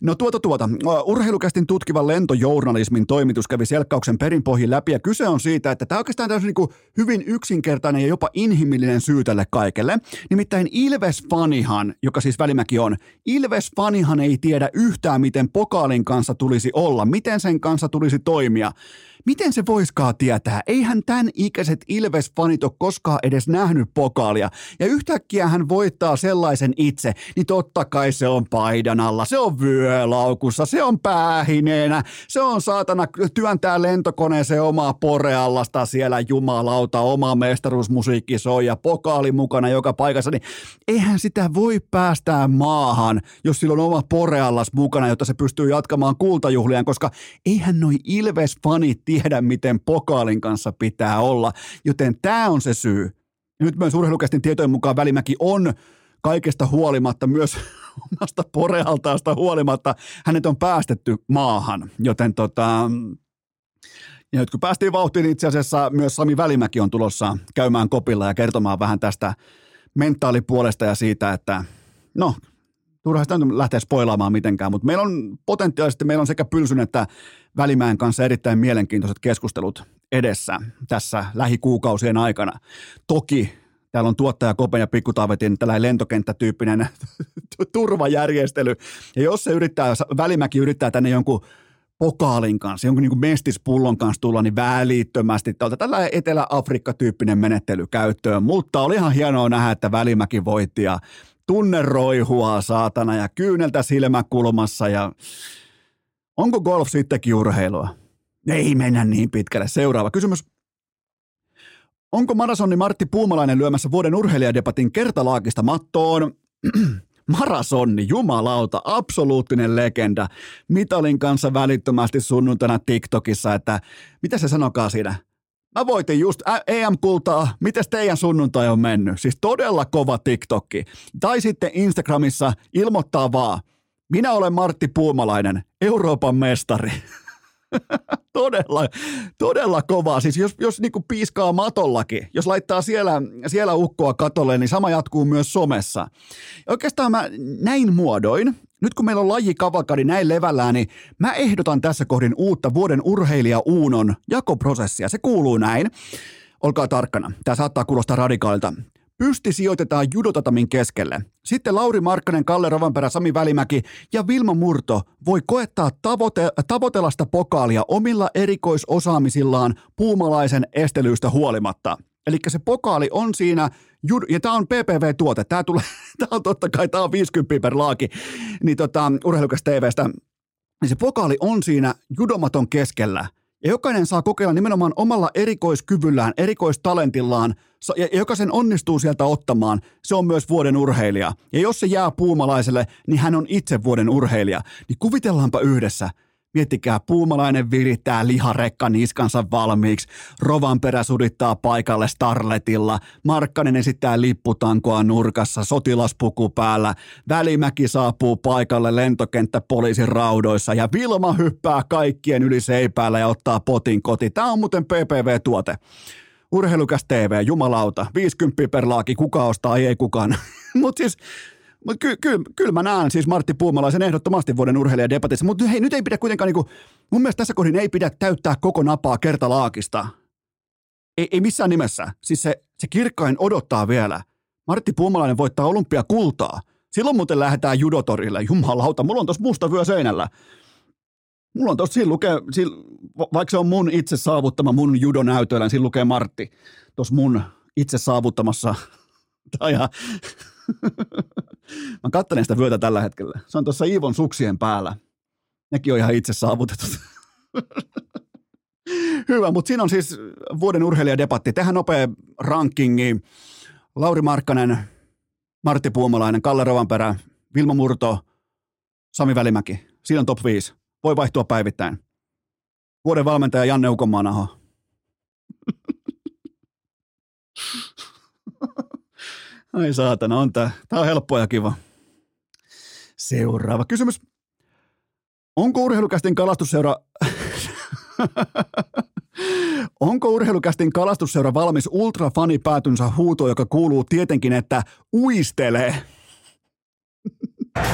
No tuota tuota. Urheilukästin tutkivan lentojournalismin toimitus kävi selkkauksen perinpohjin läpi ja kyse on siitä, että tämä oikeastaan täysin niin hyvin yksinkertainen ja jopa inhimillinen syy tälle kaikelle. Nimittäin Ilves-fanihan, joka siis Välimäki on, Ilves-fanihan ei tiedä yhtään, miten pokaalin kanssa tulisi olla, miten sen kanssa tulisi toimia. Miten se voiskaan tietää? Eihän tämän ikäiset Ilves-fanit ole koskaan edes nähnyt pokaalia. Ja yhtäkkiä hän voittaa sellaisen itse, niin totta kai se on paidan alla, se on vyölaukussa, se on päähineenä, se on saatana työntää lentokoneeseen omaa poreallasta siellä jumalauta, oma mestaruusmusiikki soi ja pokaali mukana joka paikassa, niin eihän sitä voi päästää maahan, jos sillä on oma poreallas mukana, jotta se pystyy jatkamaan kultajuhliaan, koska eihän noi Ilves-fanit tiedä, miten pokaalin kanssa pitää olla. Joten tämä on se syy. Nyt myös urheilukästin tietojen mukaan Välimäki on kaikesta huolimatta, myös omasta porealtaasta huolimatta, hänet on päästetty maahan. Joten tota, ja nyt kun päästiin vauhtiin, niin itse asiassa myös Sami Välimäki on tulossa käymään kopilla ja kertomaan vähän tästä mentaalipuolesta ja siitä, että no, turha sitä lähteä spoilaamaan mitenkään, mutta meillä on potentiaalisesti, meillä on sekä Pylsyn että Välimäen kanssa erittäin mielenkiintoiset keskustelut edessä tässä lähikuukausien aikana. Toki täällä on tuottaja Kopen ja Pikkutaavetin tällainen lentokenttätyyppinen turvajärjestely. Ja jos se yrittää, Välimäki yrittää tänne jonkun pokaalin kanssa, jonkun niin mestispullon kanssa tulla, niin välittömästi tältä tällainen Etelä-Afrikka-tyyppinen menettely käyttöön. Mutta oli ihan hienoa nähdä, että Välimäki voitti ja tunne roihua saatana ja kyyneltä silmäkulmassa ja onko golf sittenkin urheilua? Ei mennä niin pitkälle. Seuraava kysymys. Onko marasonni Martti Puumalainen lyömässä vuoden urheilijadebatin kertalaakista mattoon? Marasonni, jumalauta, absoluuttinen legenda. Mitalin kanssa välittömästi sunnuntaina TikTokissa, että mitä se sanokaa siinä? Mä voitin just EM-kultaa, miten teidän sunnuntai on mennyt? Siis todella kova TikTokki. Tai sitten Instagramissa ilmoittaa vaan, minä olen Martti Puumalainen, Euroopan mestari. todella, todella kovaa. Siis jos, jos niinku piiskaa matollakin, jos laittaa siellä, siellä ukkoa katolle, niin sama jatkuu myös somessa. Oikeastaan mä näin muodoin, nyt kun meillä on laji kavalkadi näin levällään, niin mä ehdotan tässä kohdin uutta vuoden urheilija Uunon jakoprosessia. Se kuuluu näin. Olkaa tarkkana. Tämä saattaa kuulostaa radikaalilta. Pysti sijoitetaan judotatamin keskelle. Sitten Lauri Markkanen, Kalle Rovanperä, Sami Välimäki ja Vilma Murto voi koettaa tavoite, tavoitella sitä pokaalia omilla erikoisosaamisillaan puumalaisen estelyistä huolimatta. Eli se pokaali on siinä, ja tämä on PPV-tuote, tämä, tulee, tämä on totta kai, tämä on 50 per laaki, niin tota, urheilukas TVstä, niin se pokaali on siinä judomaton keskellä – ja jokainen saa kokeilla nimenomaan omalla erikoiskyvyllään, erikoistalentillaan, ja jokaisen onnistuu sieltä ottamaan, se on myös vuoden urheilija. Ja jos se jää puumalaiselle, niin hän on itse vuoden urheilija. Niin kuvitellaanpa yhdessä – Miettikää, puumalainen virittää liharekka niskansa valmiiksi, Rovanperä sudittaa paikalle Starletilla, Markkanen esittää lipputankoa nurkassa, sotilaspuku päällä, Välimäki saapuu paikalle lentokenttä poliisin raudoissa ja Vilma hyppää kaikkien yli seipäällä ja ottaa potin koti. Tämä on muuten PPV-tuote. Urheilukas TV, jumalauta, 50 per laaki, kuka ostaa, ei, ei kukaan. Mutta siis ky- ky- kyllä mä näen siis Martti Puumalaisen ehdottomasti vuoden urheilijadebatissa, mutta hei, nyt ei pidä kuitenkaan, niinku, mun mielestä tässä kohdin ei pidä täyttää koko napaa kertalaakista. Ei, ei missään nimessä. Siis se, se kirkkain odottaa vielä. Martti Puumalainen voittaa olympiakultaa. Silloin muuten lähdetään judotorille. Jumalauta, mulla on tuossa musta vyö seinällä. Mulla on tuossa, siinä lukee, siinä, vaikka se on mun itse saavuttama mun judonäytöllä, niin siinä lukee Martti tuossa mun itse saavuttamassa. Tai Mä katselen sitä vyötä tällä hetkellä. Se on tuossa Iivon suksien päällä. Nekin on ihan itse saavutetut. Hyvä, mutta siinä on siis vuoden urheilijadebatti. Tehdään nopea rankingi. Lauri Markkanen, Martti Puumalainen, Kalle Rovanperä, Vilma Murto, Sami Välimäki. Siinä on top 5. Voi vaihtua päivittäin. Vuoden valmentaja Janne Ukomaanaho. Ai saatana, on tää. Tää on helppo ja kiva. Seuraava kysymys. Onko urheilukästin kalastusseura... Onko urheilukästin kalastusseura valmis ultrafanipäätynsä huuto, joka kuuluu tietenkin, että uistele?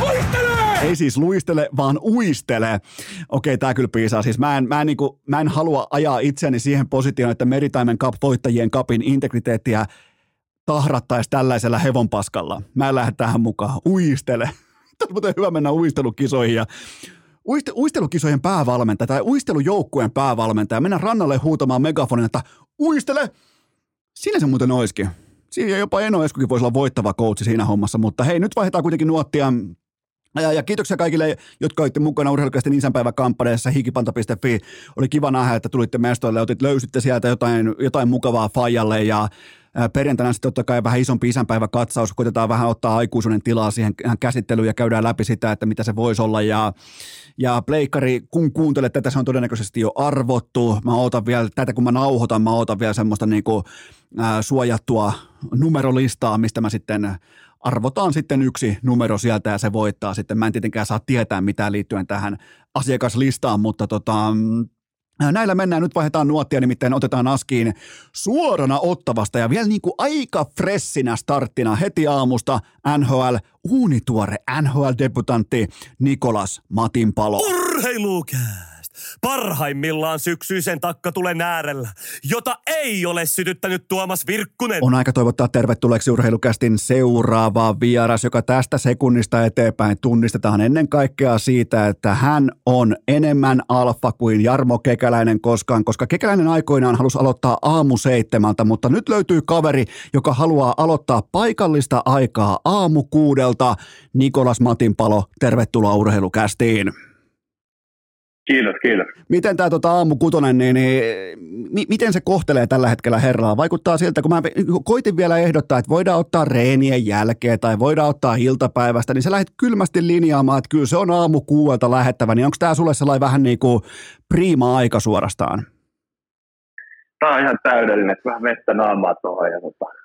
Uistele! Ei siis luistele, vaan uistele. Okei, tää kyllä piisaa. Siis mä en, mä en, niinku, mä en halua ajaa itseäni siihen positioon, että Meritaimen Cup voittajien kapin integriteettiä tahrattaisi tällaisella hevonpaskalla. Mä en lähde tähän mukaan. Uistele. Tämä on hyvä mennä uistelukisoihin ja uiste, uistelukisojen päävalmentaja tai uistelujoukkueen päävalmentaja mennä rannalle huutamaan megafonin, että uistele! Siinä se muuten olisikin. Siinä jopa Eno Eskukin voisi olla voittava coachi siinä hommassa, mutta hei, nyt vaihdetaan kuitenkin nuottia ja, ja kiitoksia kaikille, jotka olitte mukana urheilukäisten isänpäiväkampanjassa hikipanta.fi. Oli kiva nähdä, että tulitte mestoille ja löysitte sieltä jotain, jotain mukavaa fajalle ja Perjantaina sitten totta kai vähän isompi isänpäivä katsaus, koitetaan vähän ottaa aikuisuuden tilaa siihen käsittelyyn ja käydään läpi sitä, että mitä se voisi olla. Ja, ja pleikkari, kun kuuntelet tätä, se on todennäköisesti jo arvottu. Mä ootan vielä, tätä kun mä nauhoitan, mä ootan vielä semmoista niinku, äh, suojattua numerolistaa, mistä mä sitten arvotaan sitten yksi numero sieltä ja se voittaa sitten. Mä en tietenkään saa tietää mitään liittyen tähän asiakaslistaan, mutta tota, Näillä mennään, nyt vaihdetaan nuottia, nimittäin otetaan askiin suorana ottavasta ja vielä niin kuin aika fressinä starttina heti aamusta NHL, uunituore NHL-debutantti Nikolas Matinpalo. Urheilukää! Parhaimmillaan syksyisen takkatulen äärellä, jota ei ole sytyttänyt Tuomas Virkkunen. On aika toivottaa tervetulleeksi urheilukästin seuraava vieras, joka tästä sekunnista eteenpäin tunnistetaan ennen kaikkea siitä, että hän on enemmän alfa kuin Jarmo Kekäläinen koskaan, koska Kekäläinen aikoinaan halusi aloittaa aamu seitsemältä, mutta nyt löytyy kaveri, joka haluaa aloittaa paikallista aikaa aamu kuudelta. Nikolas Matinpalo, tervetuloa urheilukästiin. Kiitos, kiitos. Miten tämä tota, aamu kutonen, niin, niin mi, miten se kohtelee tällä hetkellä herraa? Vaikuttaa siltä, kun mä koitin vielä ehdottaa, että voidaan ottaa reenien jälkeen tai voidaan ottaa iltapäivästä, niin sä lähdet kylmästi linjaamaan, että kyllä se on aamu kuuelta lähettävä, niin onko tämä sulle sellainen vähän niin kuin priima aika suorastaan? Tämä on ihan täydellinen, että vähän vettä naamaa tuohon ja tota,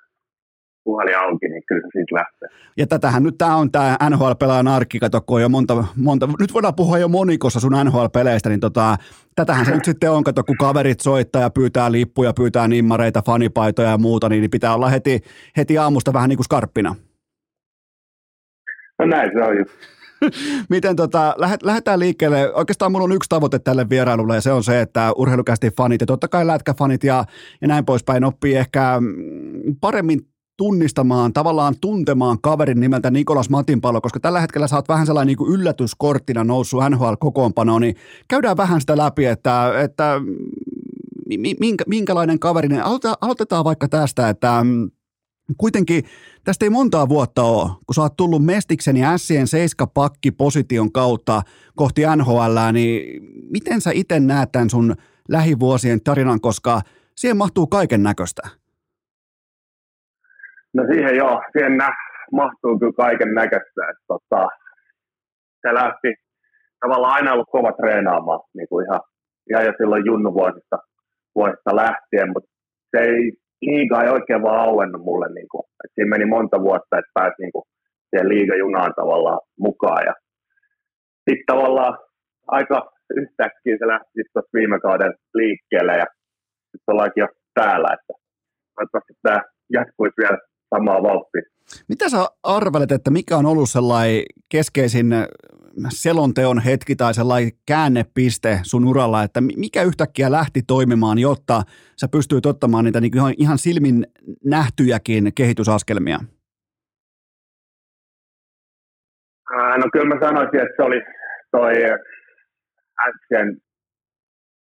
puhelin auki, niin kyllä se siitä lähtee. Ja tätähän nyt tämä on tämä NHL-pelaajan arkki, kato, kun on jo monta, monta, nyt voidaan puhua jo monikossa sun NHL-peleistä, niin tota, tätähän se nyt sitten on, kato, kun kaverit soittaa ja pyytää lippuja, pyytää nimmareita, fanipaitoja ja muuta, niin pitää olla heti, heti aamusta vähän niin kuin skarppina. No näin se on just. Miten tota, lähet, lähdetään liikkeelle. Oikeastaan mulla on yksi tavoite tälle vierailulle ja se on se, että urheilukästi fanit ja totta kai lätkäfanit ja, ja näin poispäin oppii ehkä mm, paremmin tunnistamaan, tavallaan tuntemaan kaverin nimeltä Nikolas Matinpalo, koska tällä hetkellä sä oot vähän sellainen niin kuin yllätyskorttina noussut NHL-kokoonpanoon, niin käydään vähän sitä läpi, että, että minkä, minkälainen kaveri, niin aloitetaan, vaikka tästä, että mm, kuitenkin tästä ei montaa vuotta ole, kun sä oot tullut Mestiksen ja Sien pakki position kautta kohti NHL, niin miten sä itse näet tämän sun lähivuosien tarinan, koska siihen mahtuu kaiken näköistä? No siihen joo, siihen nä, mahtuu kyllä kaiken näköistä. Tota, se lähti tavallaan aina ollut kova treenaamaan niin kuin ihan, ihan jo silloin junnuvuosista vuosista lähtien, mutta se ei liiga ei oikein vaan auennut mulle. Niin kuin, että siinä meni monta vuotta, että pääsi niin kuin, siihen liigajunaan tavallaan mukaan. Ja sitten tavallaan aika yhtäkkiä se lähti tuossa viime kauden liikkeelle ja sitten ollaankin jo täällä, että toivottavasti tämä jatkuisi vielä samaa vauhtia. Mitä sä arvelet, että mikä on ollut sellainen keskeisin selonteon hetki tai sellainen käännepiste sun uralla, että mikä yhtäkkiä lähti toimimaan, jotta sä pystyit ottamaan niitä niin ihan, ihan silmin nähtyjäkin kehitysaskelmia? No kyllä mä sanoisin, että se oli toi äsken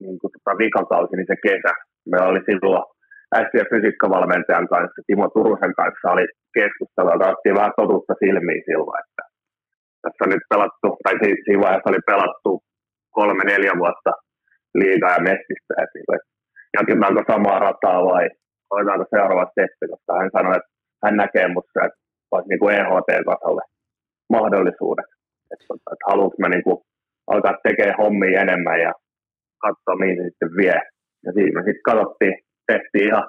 niin kuin tota vikakausi, niin se kesä. Meillä oli silloin fysiikkavalmentajan kanssa, Timo Turusen kanssa oli keskustelu, että otettiin vähän totuutta silmiin silloin, että tässä on nyt pelattu, tai siinä vaiheessa oli pelattu kolme, neljä vuotta liigaa ja mestistä, että, niin jatketaanko samaa rataa vai otetaanko seuraava steppi, koska hän sanoi, että hän näkee musta, että olisi niin kuin EHT-tasolle mahdollisuudet, että, että, että haluanko mä niin kuin alkaa tekemään hommia enemmän ja katsoa, mihin se sitten vie. Ja siinä me sitten katsottiin, tehtiin ihan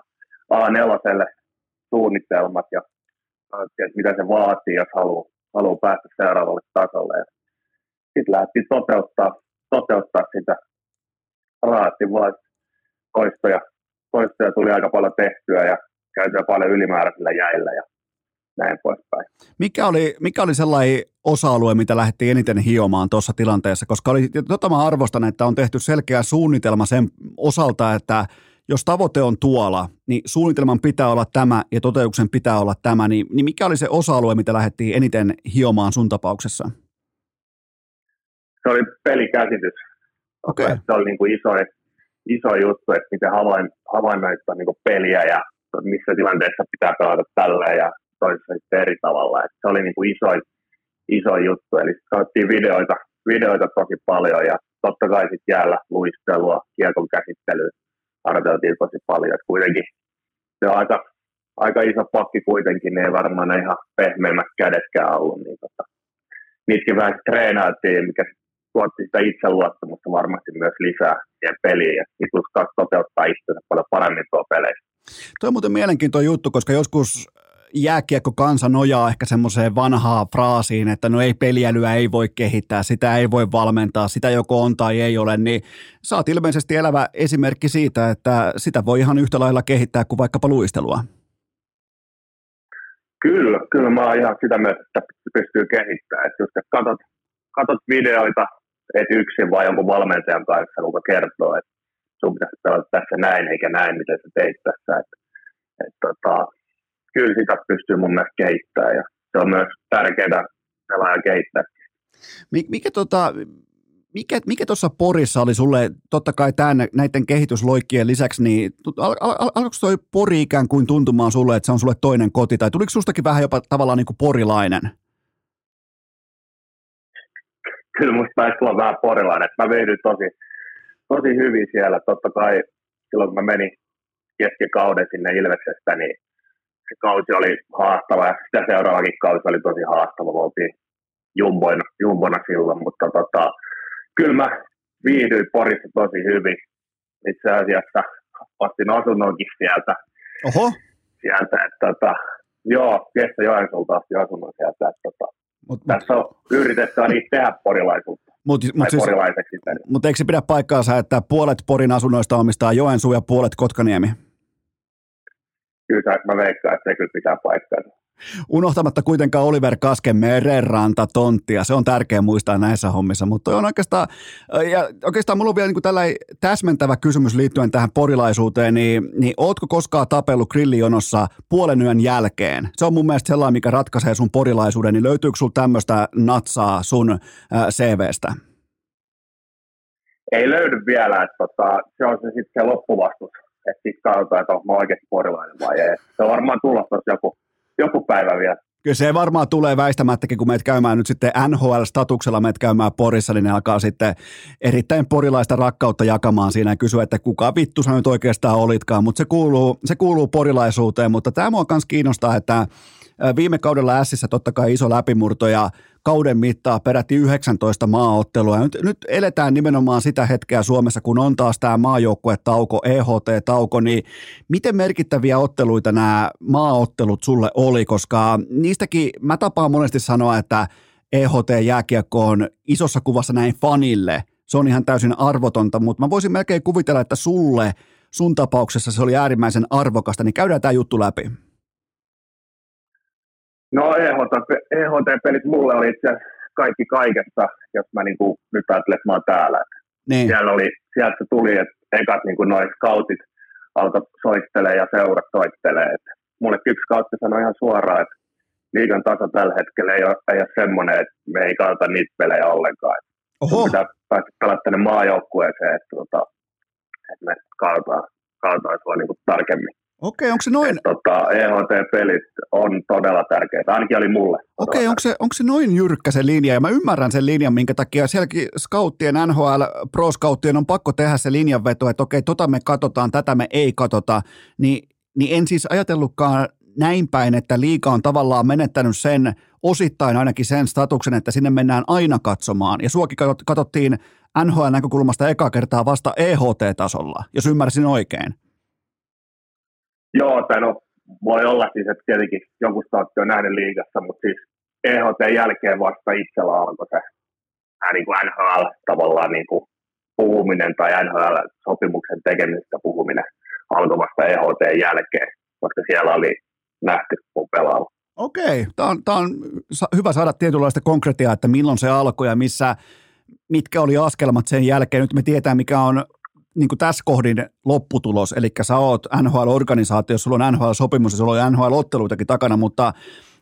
A4 suunnitelmat ja että mitä se vaatii, jos haluaa, haluaa päästä seuraavalle tasolle. Sitten lähdettiin toteuttaa, toteuttaa sitä. Raatti vaan toistoja, toistoja tuli aika paljon tehtyä ja käytyä paljon ylimääräisillä jäillä ja näin poispäin. Mikä oli, mikä oli sellainen osa-alue, mitä lähdettiin eniten hiomaan tuossa tilanteessa? Koska oli, tota mä arvostan, että on tehty selkeä suunnitelma sen osalta, että jos tavoite on tuolla, niin suunnitelman pitää olla tämä ja toteutuksen pitää olla tämä, niin, niin mikä oli se osa-alue, mitä lähdettiin eniten hiomaan sun tapauksessa? Se oli pelikäsitys. Okay. Se oli niin kuin iso, iso juttu, että miten havain, havainnoittaa niin peliä ja missä tilanteessa pitää pelata tällä ja toisessa sitten eri tavalla. Et se oli niin kuin iso, iso juttu, eli katsottiin videoita, videoita tosi paljon ja totta kai sitten jäällä luistelua, kiekon käsittelyä arveltiin tosi paljon. Et kuitenkin se on aika, aika iso pakki kuitenkin, ne ei varmaan ne ihan pehmeimmät kädetkään ollut. Niin tota, niitäkin vähän treenailtiin, mikä tuotti sitä itseluottamusta varmasti myös lisää siihen peliin. Ja sitten toteuttaa itsensä paljon paremmin tuo peleissä. Tuo on muuten mielenkiintoinen juttu, koska joskus jääkiekko kansa nojaa ehkä semmoiseen vanhaan fraasiin, että no ei peliälyä ei voi kehittää, sitä ei voi valmentaa, sitä joko on tai ei ole, niin sä oot ilmeisesti elävä esimerkki siitä, että sitä voi ihan yhtä lailla kehittää kuin vaikkapa luistelua. Kyllä, kyllä mä oon ihan sitä mieltä, että pystyy kehittämään. Että että katot, katot videoita, et yksin vai jonkun valmentajan kanssa, joka kertoo, että sun pitäisi pelata tässä näin eikä näin, miten sä teit tässä. Että, että, tota, kyllä sitä pystyy mun mielestä kehittämään ja se on myös tärkeää pelaaja kehittää. Mikä tota, mikä, mikä tuossa Porissa oli sulle, totta kai tämän, näiden kehitysloikkien lisäksi, niin al, al, al, alkoiko toi Pori ikään kuin tuntumaan sulle, että se on sulle toinen koti, tai tuliko sustakin vähän jopa tavallaan niin kuin porilainen? kyllä musta taisi tulla vähän porilainen. Mä vehdyin tosi, tosi hyvin siellä. Totta kai silloin kun mä menin keskikauden sinne Ilveksestä, niin se kausi oli haastava ja sitä seuraavakin kausi oli tosi haastava. Me oltiin jumboina, jumbona silloin, mutta tota, kyllä mä viihdyin Porissa tosi hyvin. Itse asiassa ostin asunnonkin sieltä. Oho. Sieltä, että tota, joo, Kessa Joensulta ostin asunnon sieltä. Että, tota, mut, tässä on yritetty niin tehdä porilaisuutta. Mutta mut siis, mut eikö se pidä paikkaansa, että puolet Porin asunnoista omistaa Joensuu ja puolet Kotkaniemi? Kyllä mä veikkaan, että se kyllä pitää paikkaansa. Unohtamatta kuitenkaan Oliver Kasken merenranta tonttia. Se on tärkeä muistaa näissä hommissa, mutta on oikeastaan, ja oikeastaan mulla on vielä niin tällä täsmentävä kysymys liittyen tähän porilaisuuteen, niin, niin ootko koskaan tapellut grillijonossa puolen yön jälkeen? Se on mun mielestä sellainen, mikä ratkaisee sun porilaisuuden, niin löytyykö sulla tämmöistä natsaa sun äh, CVstä? Ei löydy vielä, että tota, se on se sitten se loppuvastus, että sitten katsotaan, että on oikeasti porilainen vai ei. Se on varmaan tulossa joku joku päivä vielä. Kyllä se varmaan tulee väistämättäkin, kun meet käymään nyt sitten NHL-statuksella, meet käymään Porissa, niin ne alkaa sitten erittäin porilaista rakkautta jakamaan siinä ja kysyä, että kuka vittu sä nyt oikeastaan olitkaan, mutta se kuuluu, se kuuluu porilaisuuteen, mutta tämä mua myös kiinnostaa, että Viime kaudella Ässissä totta kai iso läpimurto ja kauden mittaa peräti 19 maaottelua. Nyt, nyt eletään nimenomaan sitä hetkeä Suomessa, kun on taas tämä maajoukkuetauko, EHT-tauko, niin miten merkittäviä otteluita nämä maaottelut sulle oli, koska niistäkin mä tapaan monesti sanoa, että EHT-jääkiekko on isossa kuvassa näin fanille. Se on ihan täysin arvotonta, mutta mä voisin melkein kuvitella, että sulle, sun tapauksessa se oli äärimmäisen arvokasta, niin käydään tämä juttu läpi. No EHT-pelit e mulle oli itse kaikki kaikessa, jos mä niin kuin, nyt ajattelen, että mä oon täällä. Niin. Siellä oli, sieltä se tuli, että ekat niin noin scoutit alkoi soittelee ja seurat soittelee. Et mulle yksi scoutti sanoi ihan suoraan, että liigan taso tällä hetkellä ei ole, ei ole semmoinen, että me ei kannata niitä pelejä ollenkaan. Oho. Pitää päästä pelata tänne maajoukkueeseen, että, tota, että me katsotaan, katsotaan sua niin kuin tarkemmin. Okei, onko se noin? Et, tota, EHT-pelit on todella tärkeitä, ainakin oli mulle. Okei, onko se, onko se noin jyrkkä se linja? Ja mä ymmärrän sen linjan, minkä takia sielläkin scouttien, NHL, pro-scouttien on pakko tehdä se linjanveto, että okei, tota me katsotaan, tätä me ei katsota. Ni, niin en siis ajatellutkaan näin päin, että liika on tavallaan menettänyt sen, osittain ainakin sen statuksen, että sinne mennään aina katsomaan. Ja suokin katsottiin NHL-näkökulmasta eka kertaa vasta EHT-tasolla, jos ymmärsin oikein. Joo, tai no, voi olla siis, että tietenkin joku staatti on nähnyt liigassa, mutta siis EHT jälkeen vasta itsellä alkoi se niin kuin NHL tavallaan niin kuin puhuminen tai NHL-sopimuksen tekemistä puhuminen alkoi vasta EHT jälkeen, koska siellä oli nähty mun pelaava. Okei, tämä on, tämä on hyvä saada tietynlaista konkretiaa, että milloin se alkoi ja missä, mitkä oli askelmat sen jälkeen. Nyt me tietää, mikä on niin kuin tässä kohdin lopputulos, eli sä oot NHL-organisaatio, sulla on NHL-sopimus ja sulla on NHL-otteluitakin takana, mutta,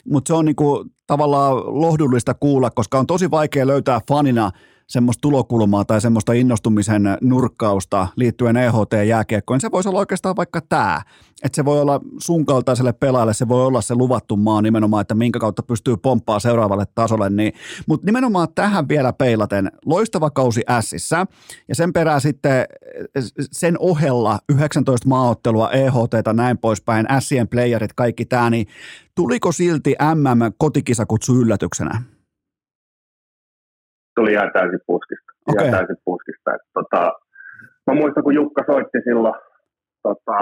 mutta se on niin kuin tavallaan lohdullista kuulla, koska on tosi vaikea löytää fanina semmoista tulokulmaa tai semmoista innostumisen nurkkausta liittyen EHT-jääkiekkoon, niin se voisi olla oikeastaan vaikka tämä. Että se voi olla sun kaltaiselle pelaajalle, se voi olla se luvattu maa nimenomaan, että minkä kautta pystyy pomppaa seuraavalle tasolle. Niin, mutta nimenomaan tähän vielä peilaten, loistava kausi Sissä ja sen perään sitten sen ohella 19 maaottelua, EHT näin poispäin, Sien playerit, kaikki tämä, niin tuliko silti MM-kotikisakutsu yllätyksenä? Tuli ihan täysin puskista. Okay. Ihan täysin puskista. Et, tota, mä muistan, kun Jukka soitti silloin, tota,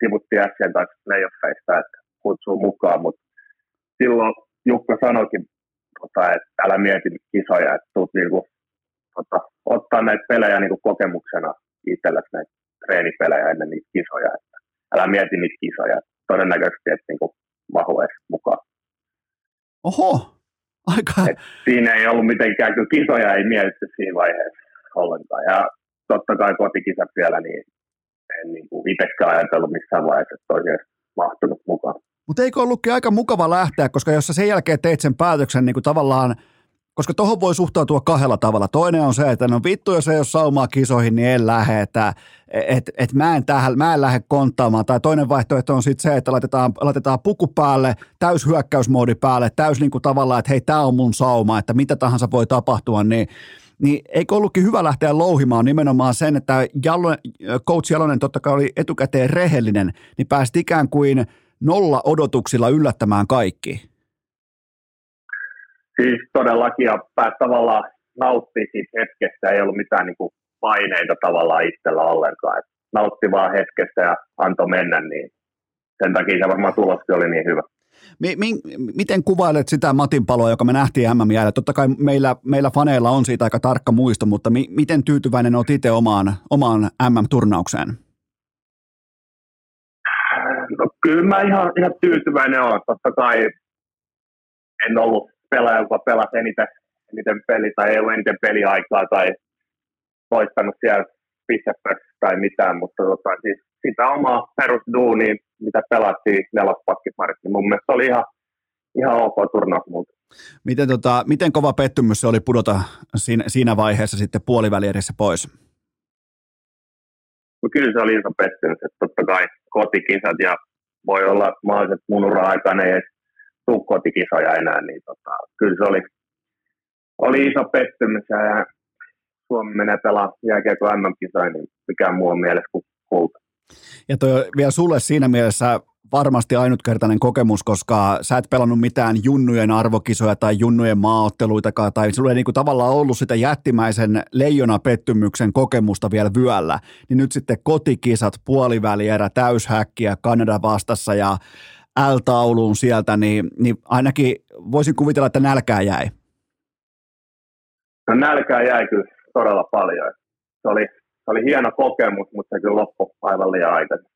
tiputti äsken tai playoffeista, että kutsuu mukaan, mutta silloin Jukka sanoikin, tota, että älä mieti kisoja, että tuut niinku, tota, ottaa näitä pelejä niinku kokemuksena itsellesi näitä treenipelejä ennen niitä kisoja, että älä mieti niitä kisoja, todennäköisesti, että niinku mahu mukaan. Oho, Aika... Et siinä ei ollut mitenkään, kun kisoja ei mietitty siinä vaiheessa ollenkaan. Ja totta kai kotikisat vielä, niin en niin kuin itsekään ajatellut missään vaiheessa, että olisi mahtunut mukaan. Mutta eikö ollutkin aika mukava lähteä, koska jos sä sen jälkeen teit sen päätöksen niin kuin tavallaan koska tuohon voi suhtautua kahdella tavalla. Toinen on se, että no vittu, jos ei ole saumaa kisoihin, niin en lähde, että et, et mä, en tähän, mä en lähde konttaamaan. Tai toinen vaihtoehto on sitten se, että laitetaan, laitetaan puku päälle, täys hyökkäysmoodi päälle, täys niin tavallaan, että hei, tämä on mun sauma, että mitä tahansa voi tapahtua, niin niin eikö ollutkin hyvä lähteä louhimaan nimenomaan sen, että Jalo, coach Jalonen totta kai oli etukäteen rehellinen, niin päästi ikään kuin nolla odotuksilla yllättämään kaikki. Siis todellakin, ja pääsi tavallaan nauttii siitä hetkestä, ei ollut mitään niin kuin paineita tavallaan itsellä ollenkaan. Et nautti vaan hetkestä ja antoi mennä, niin sen takia se varmaan tuloskin oli niin hyvä. Mi- mi- miten kuvailet sitä Matin paloa, joka me nähtiin mm jäällä? Totta kai meillä, meillä faneilla on siitä aika tarkka muisto, mutta mi- miten tyytyväinen olet itse omaan, omaan MM-turnaukseen? No, kyllä mä ihan, ihan tyytyväinen olen. Totta kai en ollut pelaaja, joka pelasi eniten, eniten peli tai ei ollut eniten peliaikaa tai toistanut siellä pistepössä tai mitään, mutta tota, siis sitä omaa perusduunia, mitä pelattiin nelospakkiparit, niin mun mielestä oli ihan, ihan ok turnaus multa. Miten, tota, miten kova pettymys se oli pudota siinä, siinä vaiheessa sitten puolivälierissä pois? No kyllä se oli iso pettymys, että totta kai kotikisat ja voi olla mahdolliset mun ura-aikana ei edes tuu kotikisoja enää, niin tota, kyllä se oli, oli iso pettymys ja Suomi menee pelaa jääkiekko MM-kisoja, niin mikään muu on mielessä kuin kulta. Ja toi vielä sulle siinä mielessä varmasti ainutkertainen kokemus, koska sä et pelannut mitään junnujen arvokisoja tai junnujen maaotteluitakaan, tai sulla ei niinku tavallaan ollut sitä jättimäisen leijona-pettymyksen kokemusta vielä vyöllä, niin nyt sitten kotikisat, puolivälierä, täyshäkkiä, Kanada vastassa ja L-tauluun sieltä, niin, niin ainakin voisin kuvitella, että nälkää jäi. No nälkää jäi kyllä todella paljon. Se oli, se oli hieno kokemus, mutta se kyllä loppui aivan liian aikaisin.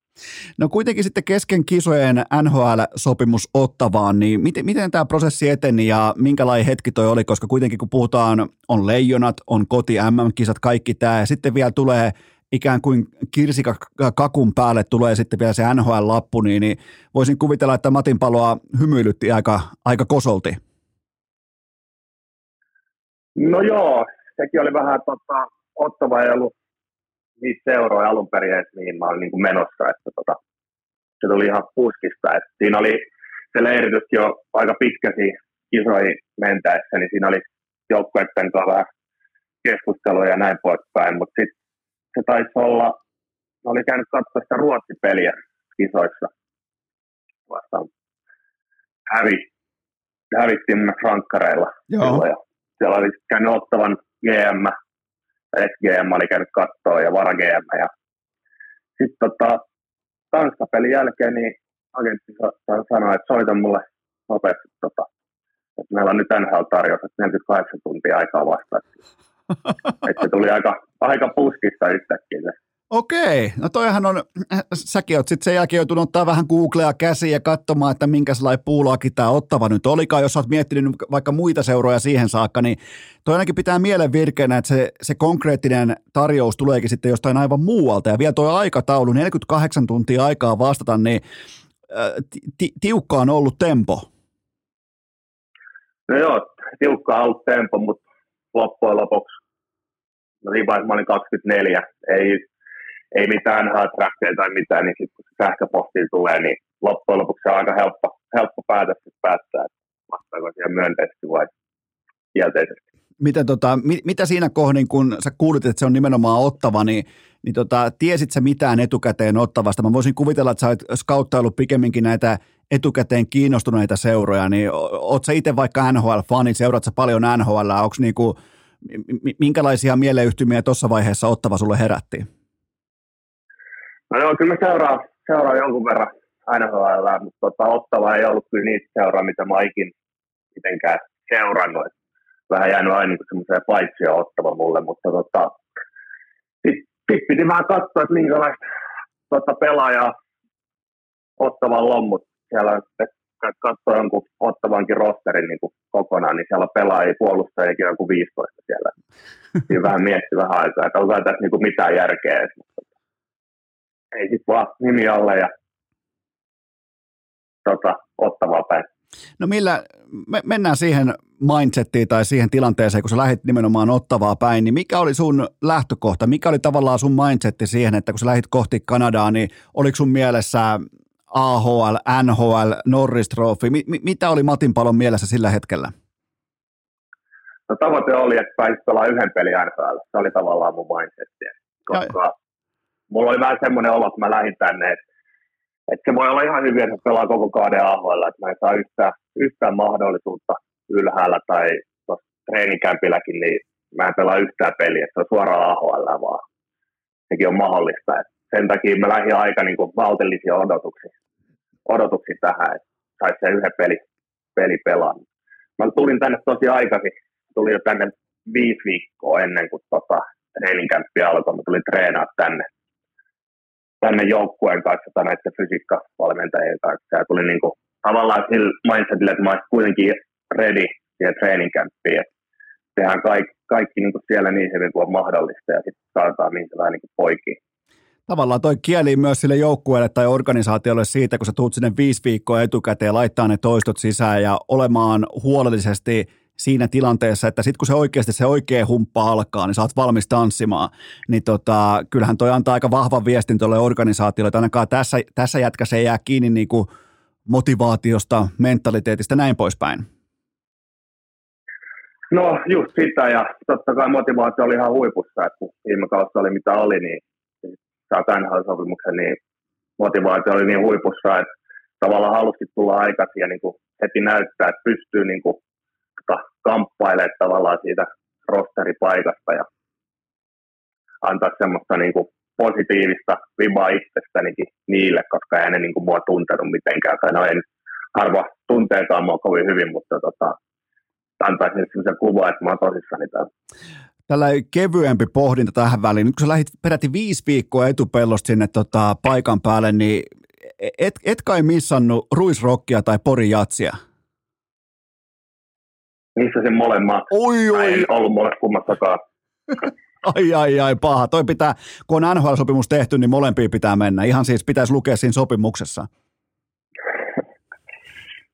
No kuitenkin sitten kesken kisojen NHL-sopimus Ottavaan, niin miten, miten tämä prosessi eteni ja minkälainen hetki toi oli, koska kuitenkin kun puhutaan, on leijonat, on koti MM-kisat, kaikki tämä, ja sitten vielä tulee ikään kuin kirsika kakun päälle tulee sitten vielä se NHL-lappu, niin, niin voisin kuvitella, että Matin paloa hymyilytti aika, aika kosolti. No joo, sekin oli vähän tota, ottava ei ollut niitä seuroja alun perin, että mihin mä olin niin kuin menossa, että tota, se tuli ihan puskista. että siinä oli se leiritys jo aika pitkäsi kisoihin mentäessä, niin siinä oli joukkueiden kanssa vähän keskustelua ja näin poispäin, mutta sitten se taisi olla, mä olin käynyt katsoa sitä ruotsipeliä kisoissa vastaan. Hävi, hävittiin frankkareilla. Joo. Ja siellä oli käynyt ottavan GM, SGM oli käynyt kattoa ja vara GM. Ja sitten tota, Tanska-pelin jälkeen niin agentti sanoi, että soita mulle nopeasti, tota, että meillä on nyt NHL-tarjous, että 48 tuntia aikaa vastaan. Että se tuli aika, aika puskista yhtäkkiä Okei, no toihan on, säkin oot sitten sen jälkeen joutunut ottaa vähän Googlea käsiin ja katsomaan, että minkälainen puulaki tämä ottava nyt olikaan. Jos oot miettinyt vaikka muita seuroja siihen saakka, niin toi ainakin pitää mielen virkeänä, että se, se konkreettinen tarjous tuleekin sitten jostain aivan muualta. Ja vielä tuo aikataulu, 48 tuntia aikaa vastata, niin ti, tiukka on ollut tempo. No joo, tiukka on ollut tempo, mutta loppujen lopuksi, no niin mä olin 24, ei ei mitään hard tai mitään, niin sitten kun se sähköposti tulee, niin loppujen lopuksi se on aika helppo, helppo päätös päättää, että vastaako siihen myönteisesti vai kielteisesti. Miten tota, mit, mitä siinä kohdin, kun sä kuulit, että se on nimenomaan ottava, niin, niin tota, tiesit sä mitään etukäteen ottavasta? Mä voisin kuvitella, että sä olet skauttaillut pikemminkin näitä etukäteen kiinnostuneita seuroja, niin oot sä itse vaikka NHL-fani, seurat sä paljon NHL, onko niinku, minkälaisia mieleyhtymiä tuossa vaiheessa ottava sulle herätti? No joo, kyllä mä seuraan, seuraan jonkun verran aina NHL, mutta tota, Ottava ei ollut kyllä niitä seuraa, mitä mä ikin mitenkään seurannut. Vähän jäänyt aina niin semmoiseen paitsia ottava mulle, mutta tota, sitten sit piti vähän katsoa, että minkälaista tota, pelaajaa Ottavan lommut. Siellä katsoa jonkun Ottavankin rosterin niin kuin kokonaan, niin siellä on pelaajia puolustajiakin joku 15 siellä. Siinä vähän mietti vähän aikaa, että onko tässä niin kuin mitään järkeä. Mutta ei sit vaan nimi alle ja tota, ottavaa päin. No millä, me, mennään siihen mindsettiin tai siihen tilanteeseen, kun sä lähdit nimenomaan ottavaa päin, niin mikä oli sun lähtökohta? Mikä oli tavallaan sun mindsetti siihen, että kun sä lähdit kohti Kanadaa, niin oliko sun mielessä AHL, NHL, Norris Trophy? Mi- mitä oli Matin Palon mielessä sillä hetkellä? No tavoite oli, että pääsit pelaamaan yhden pelin NHL. Se oli tavallaan mun mindsetti. Koska mulla oli vähän semmoinen olo, että mä lähdin tänne, että, että se voi olla ihan hyvin, että pelaa koko kauden AHL, että mä en saa yhtään, yhtään mahdollisuutta ylhäällä tai treenikämpilläkin, niin mä en pelaa yhtään peliä, että se on suoraan AHL vaan. Sekin on mahdollista. Että sen takia mä lähdin aika niin kuin valtellisia odotuksia, odotuksia tähän, että saisi sen yhden peli, peli pelaa. Mä tulin tänne tosi aikaisin, tulin jo tänne viisi viikkoa ennen kuin tota, treeninkämppi alkoi. Mä tulin treenaa tänne, tänne joukkueen kanssa tai näiden fysiikkavalmentajien kanssa. Ja tuli niin kuin, tavallaan sillä mindsetillä, että mä olisin kuitenkin ready siihen treeninkämppiin. Tehdään kaikki, kaikki niin kuin siellä niin hyvin kuin on mahdollista ja sitten saadaan niin vähän niin poikiin. Tavallaan toi kieli myös sille joukkueelle tai organisaatiolle siitä, kun sä tuut sinne viisi viikkoa etukäteen laittaa ne toistot sisään ja olemaan huolellisesti siinä tilanteessa, että sitten kun se oikeasti se oikea humppa alkaa, niin sä oot valmis tanssimaan, niin tota, kyllähän toi antaa aika vahvan viestin tuolle organisaatiolle, että ainakaan tässä, tässä jätkässä ei jää kiinni niin kuin motivaatiosta, mentaliteetista näin poispäin. No just sitä ja totta kai motivaatio oli ihan huipussa, että kun viime kautta oli mitä oli, niin saa tämän sopimuksen, niin motivaatio oli niin huipussa, että tavallaan halusi tulla aikaisin ja niin kuin heti näyttää, että pystyy niin kuin, tota, kamppailemaan tavallaan siitä rosteripaikasta ja antaa semmoista niin kuin positiivista vibaa itsestänikin niille, koska ei ne niin kuin mua tuntenut mitenkään, tai no en harva tunteekaan mua kovin hyvin, mutta tota, antaisin sellaisen kuvan, että mä oon tosissani täällä. Tällä kevyempi pohdinta tähän väliin. Nyt kun sä lähdit peräti viisi viikkoa etupellosta sinne tota, paikan päälle, niin et, et kai missannut ruisrokkia tai porijatsia? Missä se molemmat? Oi, oi. En ollut molemmat kummassakaan. Ai, ai, ai, paha. Toi pitää, kun on NHL-sopimus tehty, niin molempia pitää mennä. Ihan siis pitäisi lukea siinä sopimuksessa.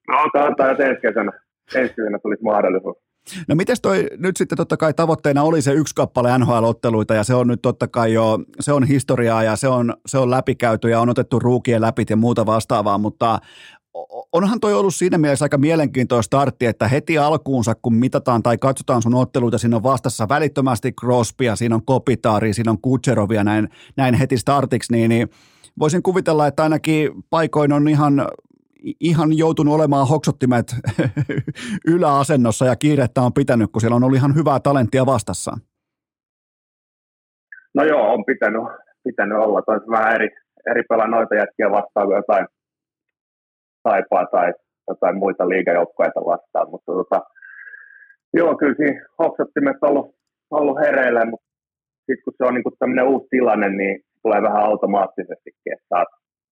No, otetaan että ensi kesänä. Ensi kesänä tulisi mahdollisuus. No miten toi nyt sitten totta kai tavoitteena oli se yksi kappale NHL-otteluita ja se on nyt totta kai jo, se on historiaa ja se on, se on läpikäyty ja on otettu ruukien läpi ja muuta vastaavaa, mutta onhan toi ollut siinä mielessä aika mielenkiintoista startti, että heti alkuunsa, kun mitataan tai katsotaan sun otteluita, siinä on vastassa välittömästi Crosbya, siinä on Kopitaari, siinä on Kutserovia näin, näin heti startiksi, niin, niin voisin kuvitella, että ainakin paikoin on ihan ihan joutunut olemaan hoksottimet yläasennossa ja kiirettä on pitänyt, kun siellä on ollut ihan hyvää talenttia vastassa. No joo, on pitänyt, pitänyt olla. Toisi vähän eri, eri pelaa noita jätkiä vastaan kuin jotain taipaa tai jotain muita liigajoukkoja vastaan, mutta tota, joo, kyllä siinä hoksottimet on ollut, ollut hereillä, mutta sitten kun se on niinku tämmöinen uusi tilanne, niin tulee vähän automaattisestikin, että saat,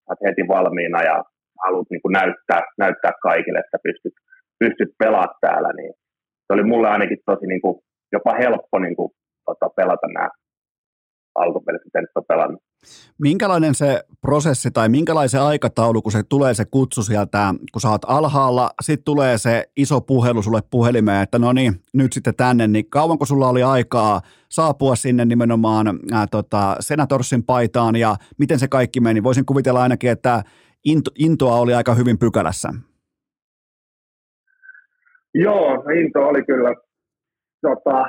saat heti valmiina ja haluat niin kuin näyttää, näyttää kaikille, että pystyt, pystyt pelaamaan täällä, niin se oli mulle ainakin tosi niin kuin, jopa helppo niin kuin, tota, pelata nämä alkupelit, miten on pelannut. Minkälainen se prosessi tai minkälaisen aikataulu, kun se tulee se kutsu sieltä, kun sä oot alhaalla, sitten tulee se iso puhelu sulle puhelimeen, että no niin, nyt sitten tänne, niin kauanko sulla oli aikaa saapua sinne nimenomaan ää, tota, Senatorsin paitaan ja miten se kaikki meni? Voisin kuvitella ainakin, että into, intoa oli aika hyvin pykälässä. Joo, into oli kyllä. Tota,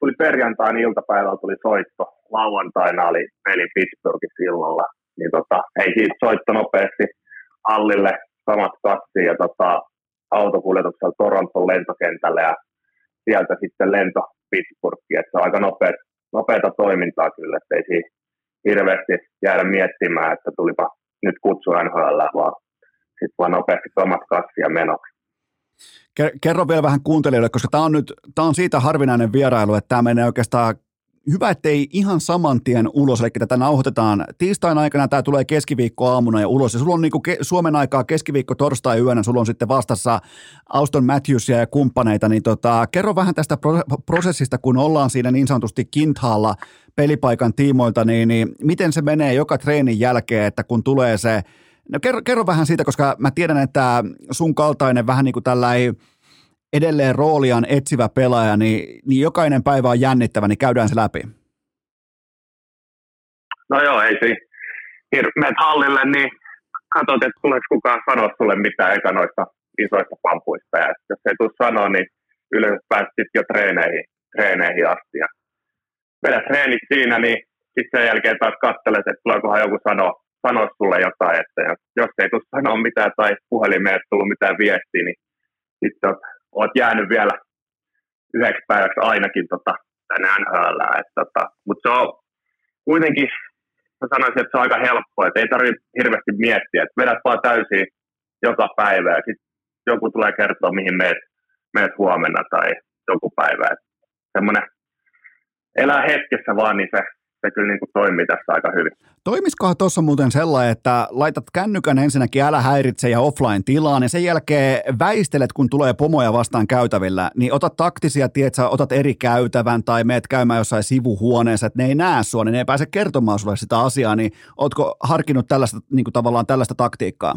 tuli perjantain iltapäivällä tuli soitto. Lauantaina oli peli Pittsburghissa illalla. Niin tota, ei siitä soitto nopeasti hallille samat kassi ja tota, autokuljetuksella Toronton lentokentälle ja sieltä sitten lento Pittsburghiin. Et se on aika nopeat, nopeata toimintaa kyllä, ettei siinä hirveästi jäädä miettimään, että tulipa nyt kutsu NHL, vaan sitten vaan nopeasti omat kassi ja menoksi. Kerro vielä vähän kuuntelijoille, koska tämä on nyt tämä on siitä harvinainen vierailu, että tämä menee oikeastaan hyvä, ettei ihan saman tien ulos, eli tätä nauhoitetaan tiistain aikana, tämä tulee keskiviikko aamuna ja ulos, ja sulla on niin ke- Suomen aikaa keskiviikko torstai yönä, sulla on sitten vastassa Auston Matthewsia ja kumppaneita, niin tota, kerro vähän tästä pro- prosessista, kun ollaan siinä niin sanotusti kinthaalla pelipaikan tiimoilta, niin, niin miten se menee joka treenin jälkeen, että kun tulee se No kerro, kerro vähän siitä, koska mä tiedän, että sun kaltainen vähän niin kuin tällainen edelleen rooliaan etsivä pelaaja, niin, niin jokainen päivä on jännittävä, niin käydään se läpi. No joo, ei se. Menet hallille, niin katsot, että tuleeko kukaan sanoa sulle mitään eka noista isoista pampuista. Ja jos ei tule sanoa, niin yleensä pääsit jo treeneihin, treeneihin asti. Ja vedät treenit siinä, niin sitten sen jälkeen taas katselet, että tuleekohan joku sanoa, sanoa sulle jotain. Että jos ei tule sanoa mitään tai puhelimeen ei tullut mitään viestiä, niin sitten oot jäänyt vielä yhdeksi päiväksi ainakin tota, tänne NHL. Tota, Mutta se on kuitenkin, mä sanoisin, että se on aika helppoa, että ei tarvitse hirveästi miettiä, että vedät vaan täysin joka päivä ja sitten joku tulee kertoa, mihin meet, meet huomenna tai joku päivä. Semmoinen elää hetkessä vaan, niin se, se kyllä niin kuin toimii tässä aika hyvin. Toimisikohan tuossa muuten sellainen, että laitat kännykän ensinnäkin älä häiritse ja offline-tilaan ja sen jälkeen väistelet, kun tulee pomoja vastaan käytävillä, niin otat taktisia, tiedät, otat eri käytävän tai meet käymään jossain sivuhuoneessa, että ne ei näe sua, niin ne ei pääse kertomaan sulle sitä asiaa, niin ootko harkinnut tällaista, niin kuin tavallaan tällaista taktiikkaa?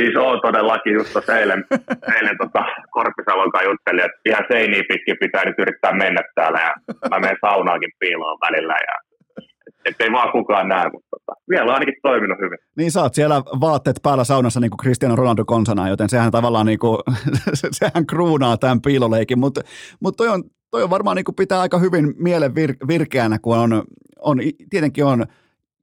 Siis on todellakin just tuossa eilen, eilen tota, Korpisavon kanssa juttelin, että ihan seiniä pitkin pitää nyt yrittää mennä täällä ja mä menen saunaakin piiloon välillä ja ettei vaan kukaan näe, mutta tota, vielä on ainakin toiminut hyvin. Niin sä oot siellä vaatteet päällä saunassa niin kuin Cristiano Ronaldo konsana, joten sehän tavallaan niin kuin, sehän kruunaa tämän piiloleikin, mutta, mutta toi, on, toi on varmaan niin kuin pitää aika hyvin mielen vir, virkeänä, kun on, on, tietenkin on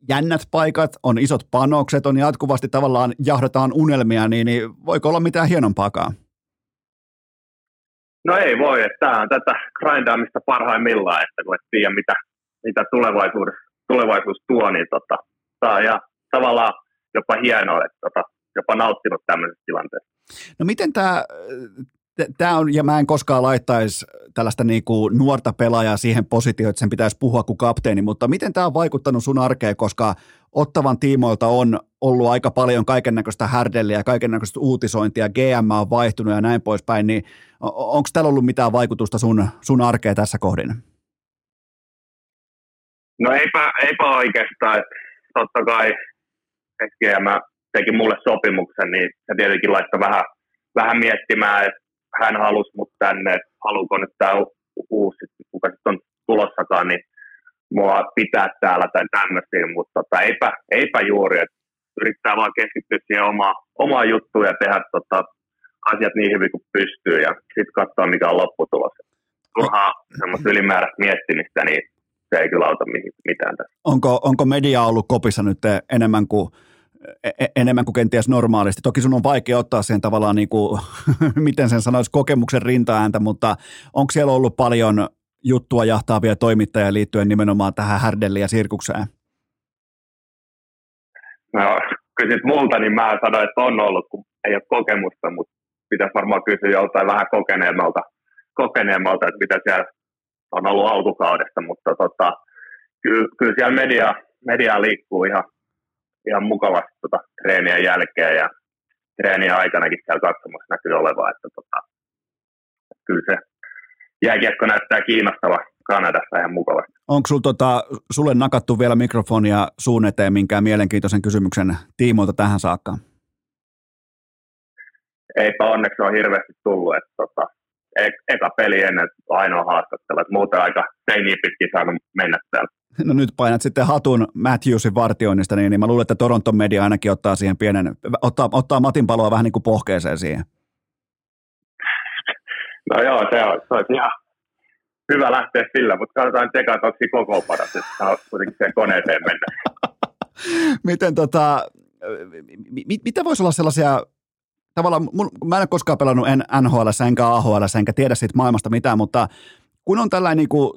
jännät paikat, on isot panokset, on jatkuvasti tavallaan jahdataan unelmia, niin, niin voiko olla mitään hienompaakaan? No ei voi, että tämä on tätä grindaamista parhaimmillaan, että kun et tiedä mitä, mitä tulevaisuus, tulevaisuus tuo, niin tota, tämä on ja tavallaan jopa hienoa, että tota, jopa nauttinut tämmöisestä tilanteesta. No miten tämä tämä on, ja mä en koskaan laittaisi tällaista niin kuin nuorta pelaajaa siihen positioon, että sen pitäisi puhua kuin kapteeni, mutta miten tämä on vaikuttanut sun arkeen, koska Ottavan tiimoilta on ollut aika paljon kaiken näköistä härdelliä, kaiken näköistä uutisointia, GM on vaihtunut ja näin poispäin, niin onko täällä ollut mitään vaikutusta sun, sun arkeen tässä kohdin? No eipä, eipä oikeastaan, totta kai GM teki mulle sopimuksen, niin se tietenkin laittoi vähän, vähän miettimään, että hän halusi mut tänne, että haluuko nyt tämä uusi, kuka sitten on tulossakaan, niin mua pitää täällä tai tämmöisiä, mutta tota, eipä, eipä juuri, että yrittää vaan keskittyä siihen omaan, omaan juttuun ja tehdä tota, asiat niin hyvin kuin pystyy ja sitten katsoa mikä on lopputulos. Turhaa semmoista ylimääräistä miettimistä, niin se ei kyllä auta mitään tässä. Onko, onko media ollut kopissa nyt enemmän kuin enemmän kuin kenties normaalisti. Toki sun on vaikea ottaa sen tavallaan, niin kuin, miten sen sanoisi, kokemuksen rintaääntä, mutta onko siellä ollut paljon juttua jahtaavia toimittajia liittyen nimenomaan tähän härdelliin ja sirkukseen? No, kysyt multa, niin mä sanoin, että on ollut, kun ei ole kokemusta, mutta pitäisi varmaan kysyä joltain vähän kokeneemmalta, kokeneemmalta että mitä siellä on ollut alkukaudesta, mutta tota, kyllä, kyllä siellä media, media liikkuu ihan, ihan mukavasti tota, treenien jälkeen ja treenien aikanakin siellä katsomassa näkyy olevaa, että tota, kyllä se jääkiekko näyttää kiinnostava Kanadassa ihan mukavasti. Onko sul, tota, sulle nakattu vielä mikrofonia suun eteen minkään mielenkiintoisen kysymyksen tiimoilta tähän saakka? Eipä onneksi ole hirveästi tullut, että tota, e- eka peli ennen ainoa haastattelu, että muuten aika seiniä pitkin saanut mennä täällä no nyt painat sitten hatun Matthewsin vartioinnista, niin, niin mä luulen, että Toronton media ainakin ottaa siihen pienen, ottaa, ottaa Matin paloa vähän niin kuin pohkeeseen siihen. No joo, se on, se olisi ihan hyvä lähteä sillä, mutta katsotaan teka, että onko koko paras, että kuitenkin sen koneeseen mennä. Miten tota, mit, mitä voisi olla sellaisia tavallaan, mun, mä en ole koskaan pelannut en NHL enkä AHL enkä tiedä siitä maailmasta mitään, mutta kun on tällainen niin kuin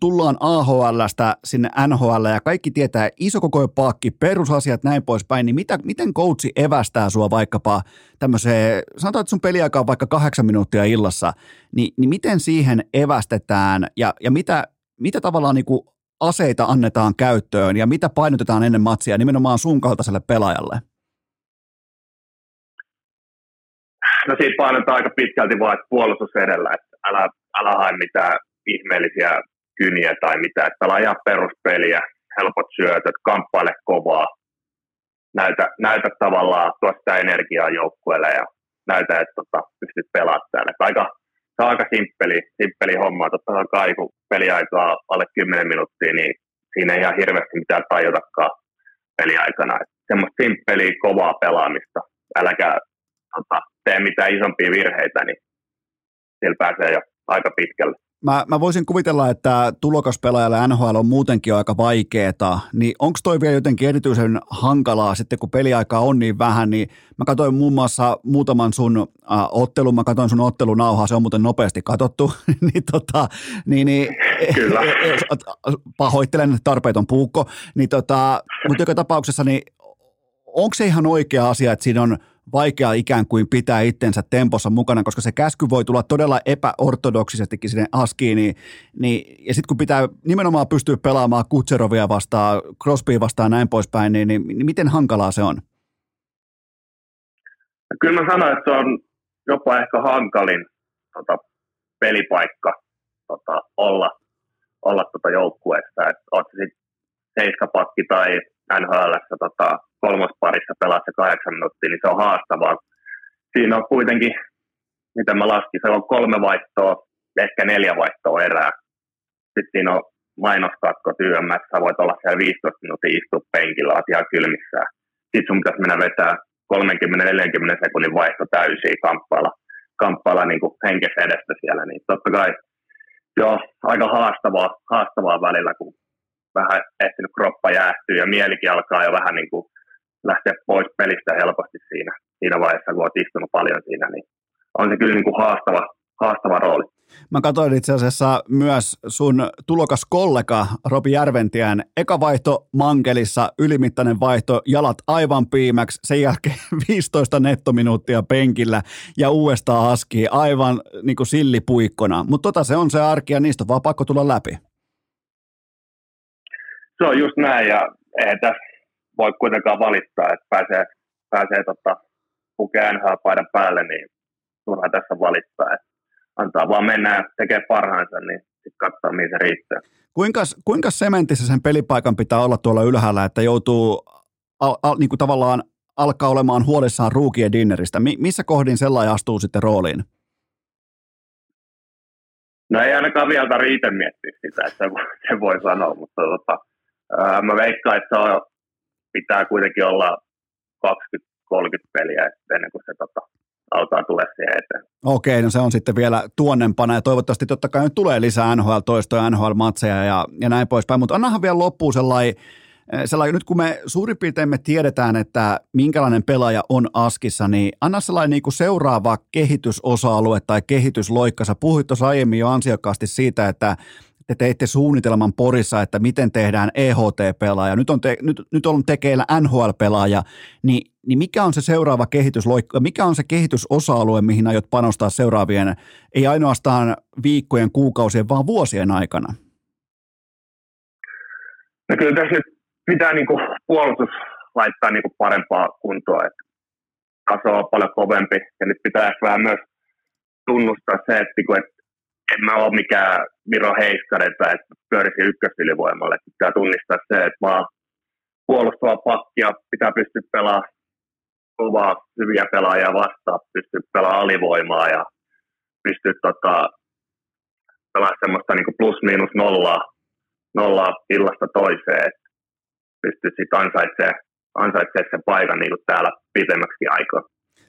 tullaan AHLstä sinne NHL ja kaikki tietää iso koko paakki, perusasiat näin poispäin, niin mitä, miten coachi evästää sua vaikkapa tämmöiseen, sanotaan, että sun peliaika on vaikka kahdeksan minuuttia illassa, niin, niin miten siihen evästetään ja, ja mitä, mitä tavallaan niin kuin aseita annetaan käyttöön ja mitä painotetaan ennen matsia nimenomaan sun kaltaiselle pelaajalle? No siitä painotetaan aika pitkälti vaan, että puolustus edellä, että älä, älä hae mitään ihmeellisiä kyniä tai mitä, että pelaa ihan peruspeliä, helpot syötöt, kamppaile kovaa, näytä, näytä tavallaan tuosta sitä energiaa joukkueelle ja näytä, että tota, pystyt pelaamaan täällä. Aika, se on aika simppeli, simppeli homma. Totta kai kun peliaikaa alle 10 minuuttia, niin siinä ei ihan hirveästi mitään tajutakaan peliaikana. Et semmoista simppeliä, kovaa pelaamista. Äläkä tota, tee mitään isompia virheitä, niin siellä pääsee jo aika pitkälle. Mä, mä voisin kuvitella, että tulokaspelaajalle NHL on muutenkin aika vaikeeta, niin onko toi vielä jotenkin erityisen hankalaa sitten, kun peliaikaa on niin vähän, niin mä katsoin muun muassa muutaman sun äh, ottelun, mä katsoin sun ottelunauhaa, se on muuten nopeasti katsottu, niin, tota, niin, niin Kyllä. Pahoittelen, tarpeeton puukko, niin tota, mutta joka tapauksessa, niin onko se ihan oikea asia, että siinä on vaikea ikään kuin pitää itsensä tempossa mukana, koska se käsky voi tulla todella epäortodoksisestikin sinne askiin, niin, niin, ja sitten kun pitää nimenomaan pystyä pelaamaan Kutserovia vastaan, Crosbya vastaan näin poispäin, niin, niin, niin miten hankalaa se on? Kyllä mä sanoin, että se on jopa ehkä hankalin tota, pelipaikka tota, olla, olla tota joukkueessa. Että oot sitten seiskapakki tai NHL tota, kolmosparissa pelaa se kahdeksan minuuttia, niin se on haastavaa. Siinä on kuitenkin, mitä mä laskin, se on kolme vaihtoa, ehkä neljä vaihtoa erää. Sitten siinä on mainoskatko työmässä, sä voit olla siellä 15 minuuttia istua penkillä, oot ihan kylmissään. Sitten sun pitäisi mennä vetää 30-40 sekunnin vaihto täysiä kamppailla, kamppailla niin kuin henkessä edestä siellä, niin totta kai joo, aika haastavaa, haastavaa välillä, kun vähän ehtinyt kroppa jäähtyy ja mielikin alkaa jo vähän niin kuin lähteä pois pelistä helposti siinä, siinä vaiheessa, kun olet istunut paljon siinä, niin on se kyllä niin kuin haastava, haastava rooli. Mä katsoin itse asiassa myös sun tulokas kollega Robi Järventiän eka vaihto mankelissa, ylimittainen vaihto, jalat aivan piimäksi, sen jälkeen 15 nettominuuttia penkillä ja uudestaan aski aivan niin kuin sillipuikkona. Mutta tota se on se arki ja niistä on vaan pakko tulla läpi. Se on just näin ja eihän tässä voi kuitenkaan valittaa, että pääsee, pääsee tota, pukea NHL-paidan päälle, niin turha tässä valittaa. Että antaa vaan mennä ja tekee parhaansa, niin sitten katsoa, mihin se riittää. Kuinka, kuinka sementissä sen pelipaikan pitää olla tuolla ylhäällä, että joutuu al, al, niin kuin tavallaan alkaa olemaan huolissaan ruukien dinneristä? Mi, missä kohdin sellainen astuu sitten rooliin? No ei ainakaan vielä tarvitse miettiä sitä, että se voi, se voi sanoa, mutta tota, ää, mä veikkaan, että se on pitää kuitenkin olla 20-30 peliä ennen kuin se tota, alkaa tulla siihen eteen. Okei, no se on sitten vielä tuonnempana ja toivottavasti totta kai nyt tulee lisää NHL-toistoja, NHL-matseja ja, ja näin poispäin, mutta annahan vielä loppuun sellainen eh, sellainen, nyt kun me suurin piirtein me tiedetään, että minkälainen pelaaja on Askissa, niin anna sellainen niin kuin seuraava kehitysosa-alue tai kehitysloikka. Sä puhuit tuossa aiemmin jo ansiokkaasti siitä, että te teitte suunnitelman Porissa, että miten tehdään EHT-pelaaja, nyt on, te, nyt, nyt on tekeillä NHL-pelaaja, niin, niin mikä on se seuraava kehitysloikka, mikä on se kehitysosa-alue, mihin aiot panostaa seuraavien, ei ainoastaan viikkojen, kuukausien, vaan vuosien aikana? No kyllä tässä pitää niin kuin puolustus laittaa niin kuin parempaa kuntoa, että taso on paljon kovempi. Ja nyt pitää ehkä vähän myös tunnustaa se, että, että en mä ole mikään Miro Heiskari, että pyörisi ykkösylivoimalle. Pitää tunnistaa se, että mä puolustava pakkia pitää pystyä pelaamaan kovaa, hyviä pelaajia vastaan, pystyy pelaamaan alivoimaa ja pystyy tota, pelaamaan semmoista niin plus-miinus nollaa, nollaa illasta toiseen, että pystyy sitten ansaitsemaan, ansaitsemaan sen paikan niin täällä pitemmäksi aikaa.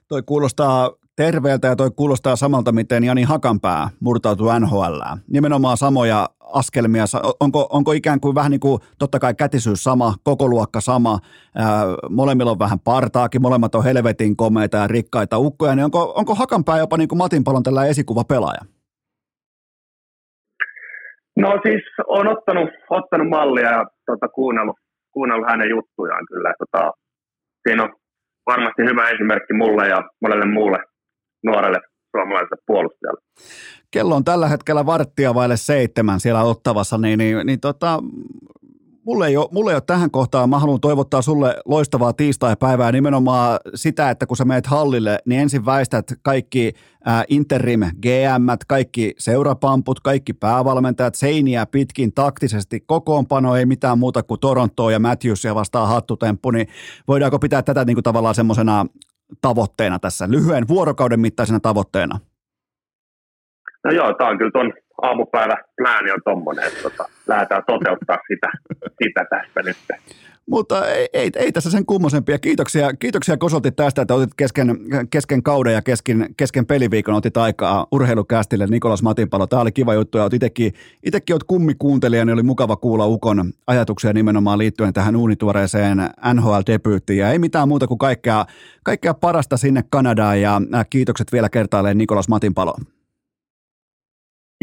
Toi kuulostaa terveeltä ja toi kuulostaa samalta, miten Jani Hakanpää murtautui NHL. Nimenomaan samoja askelmia. Onko, onko ikään kuin vähän niin kuin, totta kai kätisyys sama, koko luokka sama, ää, molemmilla on vähän partaakin, molemmat on helvetin komeita ja rikkaita ukkoja, niin onko, onko Hakanpää jopa niin kuin Matin Palon tällä esikuva pelaaja? No siis on ottanut, ottanut mallia ja tota, kuunnellut, kuunnellut hänen juttujaan kyllä. Tota, siinä on varmasti hyvä esimerkki mulle ja monelle muulle nuorelle suomalaiselle puolustajalle. Kello on tällä hetkellä varttia vaille seitsemän siellä ottavassa, niin, niin, niin tota, Mulle ei, ole, mulle ei ole tähän kohtaan, mä haluan toivottaa sulle loistavaa tiistai-päivää nimenomaan sitä, että kun sä meet hallille, niin ensin väistät kaikki äh, interim GM, kaikki seurapamput, kaikki päävalmentajat seiniä pitkin taktisesti kokoonpano, ei mitään muuta kuin Torontoa ja Matthews ja vastaa hattutemppu, niin voidaanko pitää tätä niin kuin tavallaan semmoisena tavoitteena tässä, lyhyen vuorokauden mittaisena tavoitteena? No joo, tämä on kyllä tuon aamupäivä plääni on tommonen, että tota, lähdetään toteuttaa sitä, sitä tästä nyt. Mutta ei, ei, ei tässä sen kummosempia. Kiitoksia, kiitoksia Kosolti tästä, että otit kesken, kesken kauden ja kesken, kesken peliviikon otit aikaa urheilukästille Nikolas Matinpalo. Tämä oli kiva juttu ja itsekin, itsekin olet kummikuuntelija, niin oli mukava kuulla Ukon ajatuksia nimenomaan liittyen tähän uunituoreeseen NHL-debyyttiin. Ja ei mitään muuta kuin kaikkea, kaikkea parasta sinne Kanadaan ja kiitokset vielä kertaalleen Nikolas Matinpalo.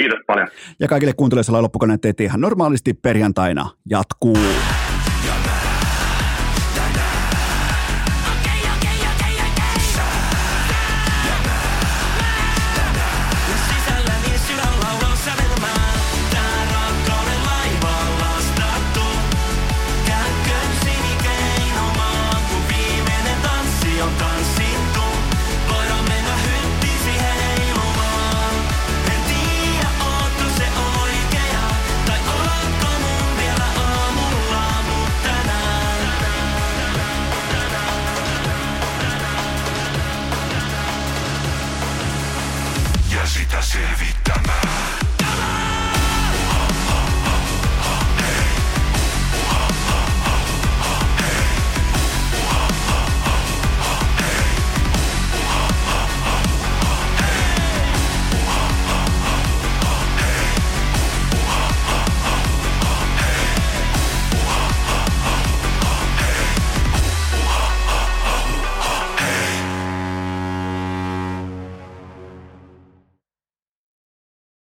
Kiitos paljon. Ja kaikille kuuntelijoille loppukoneet ihan normaalisti perjantaina jatkuu.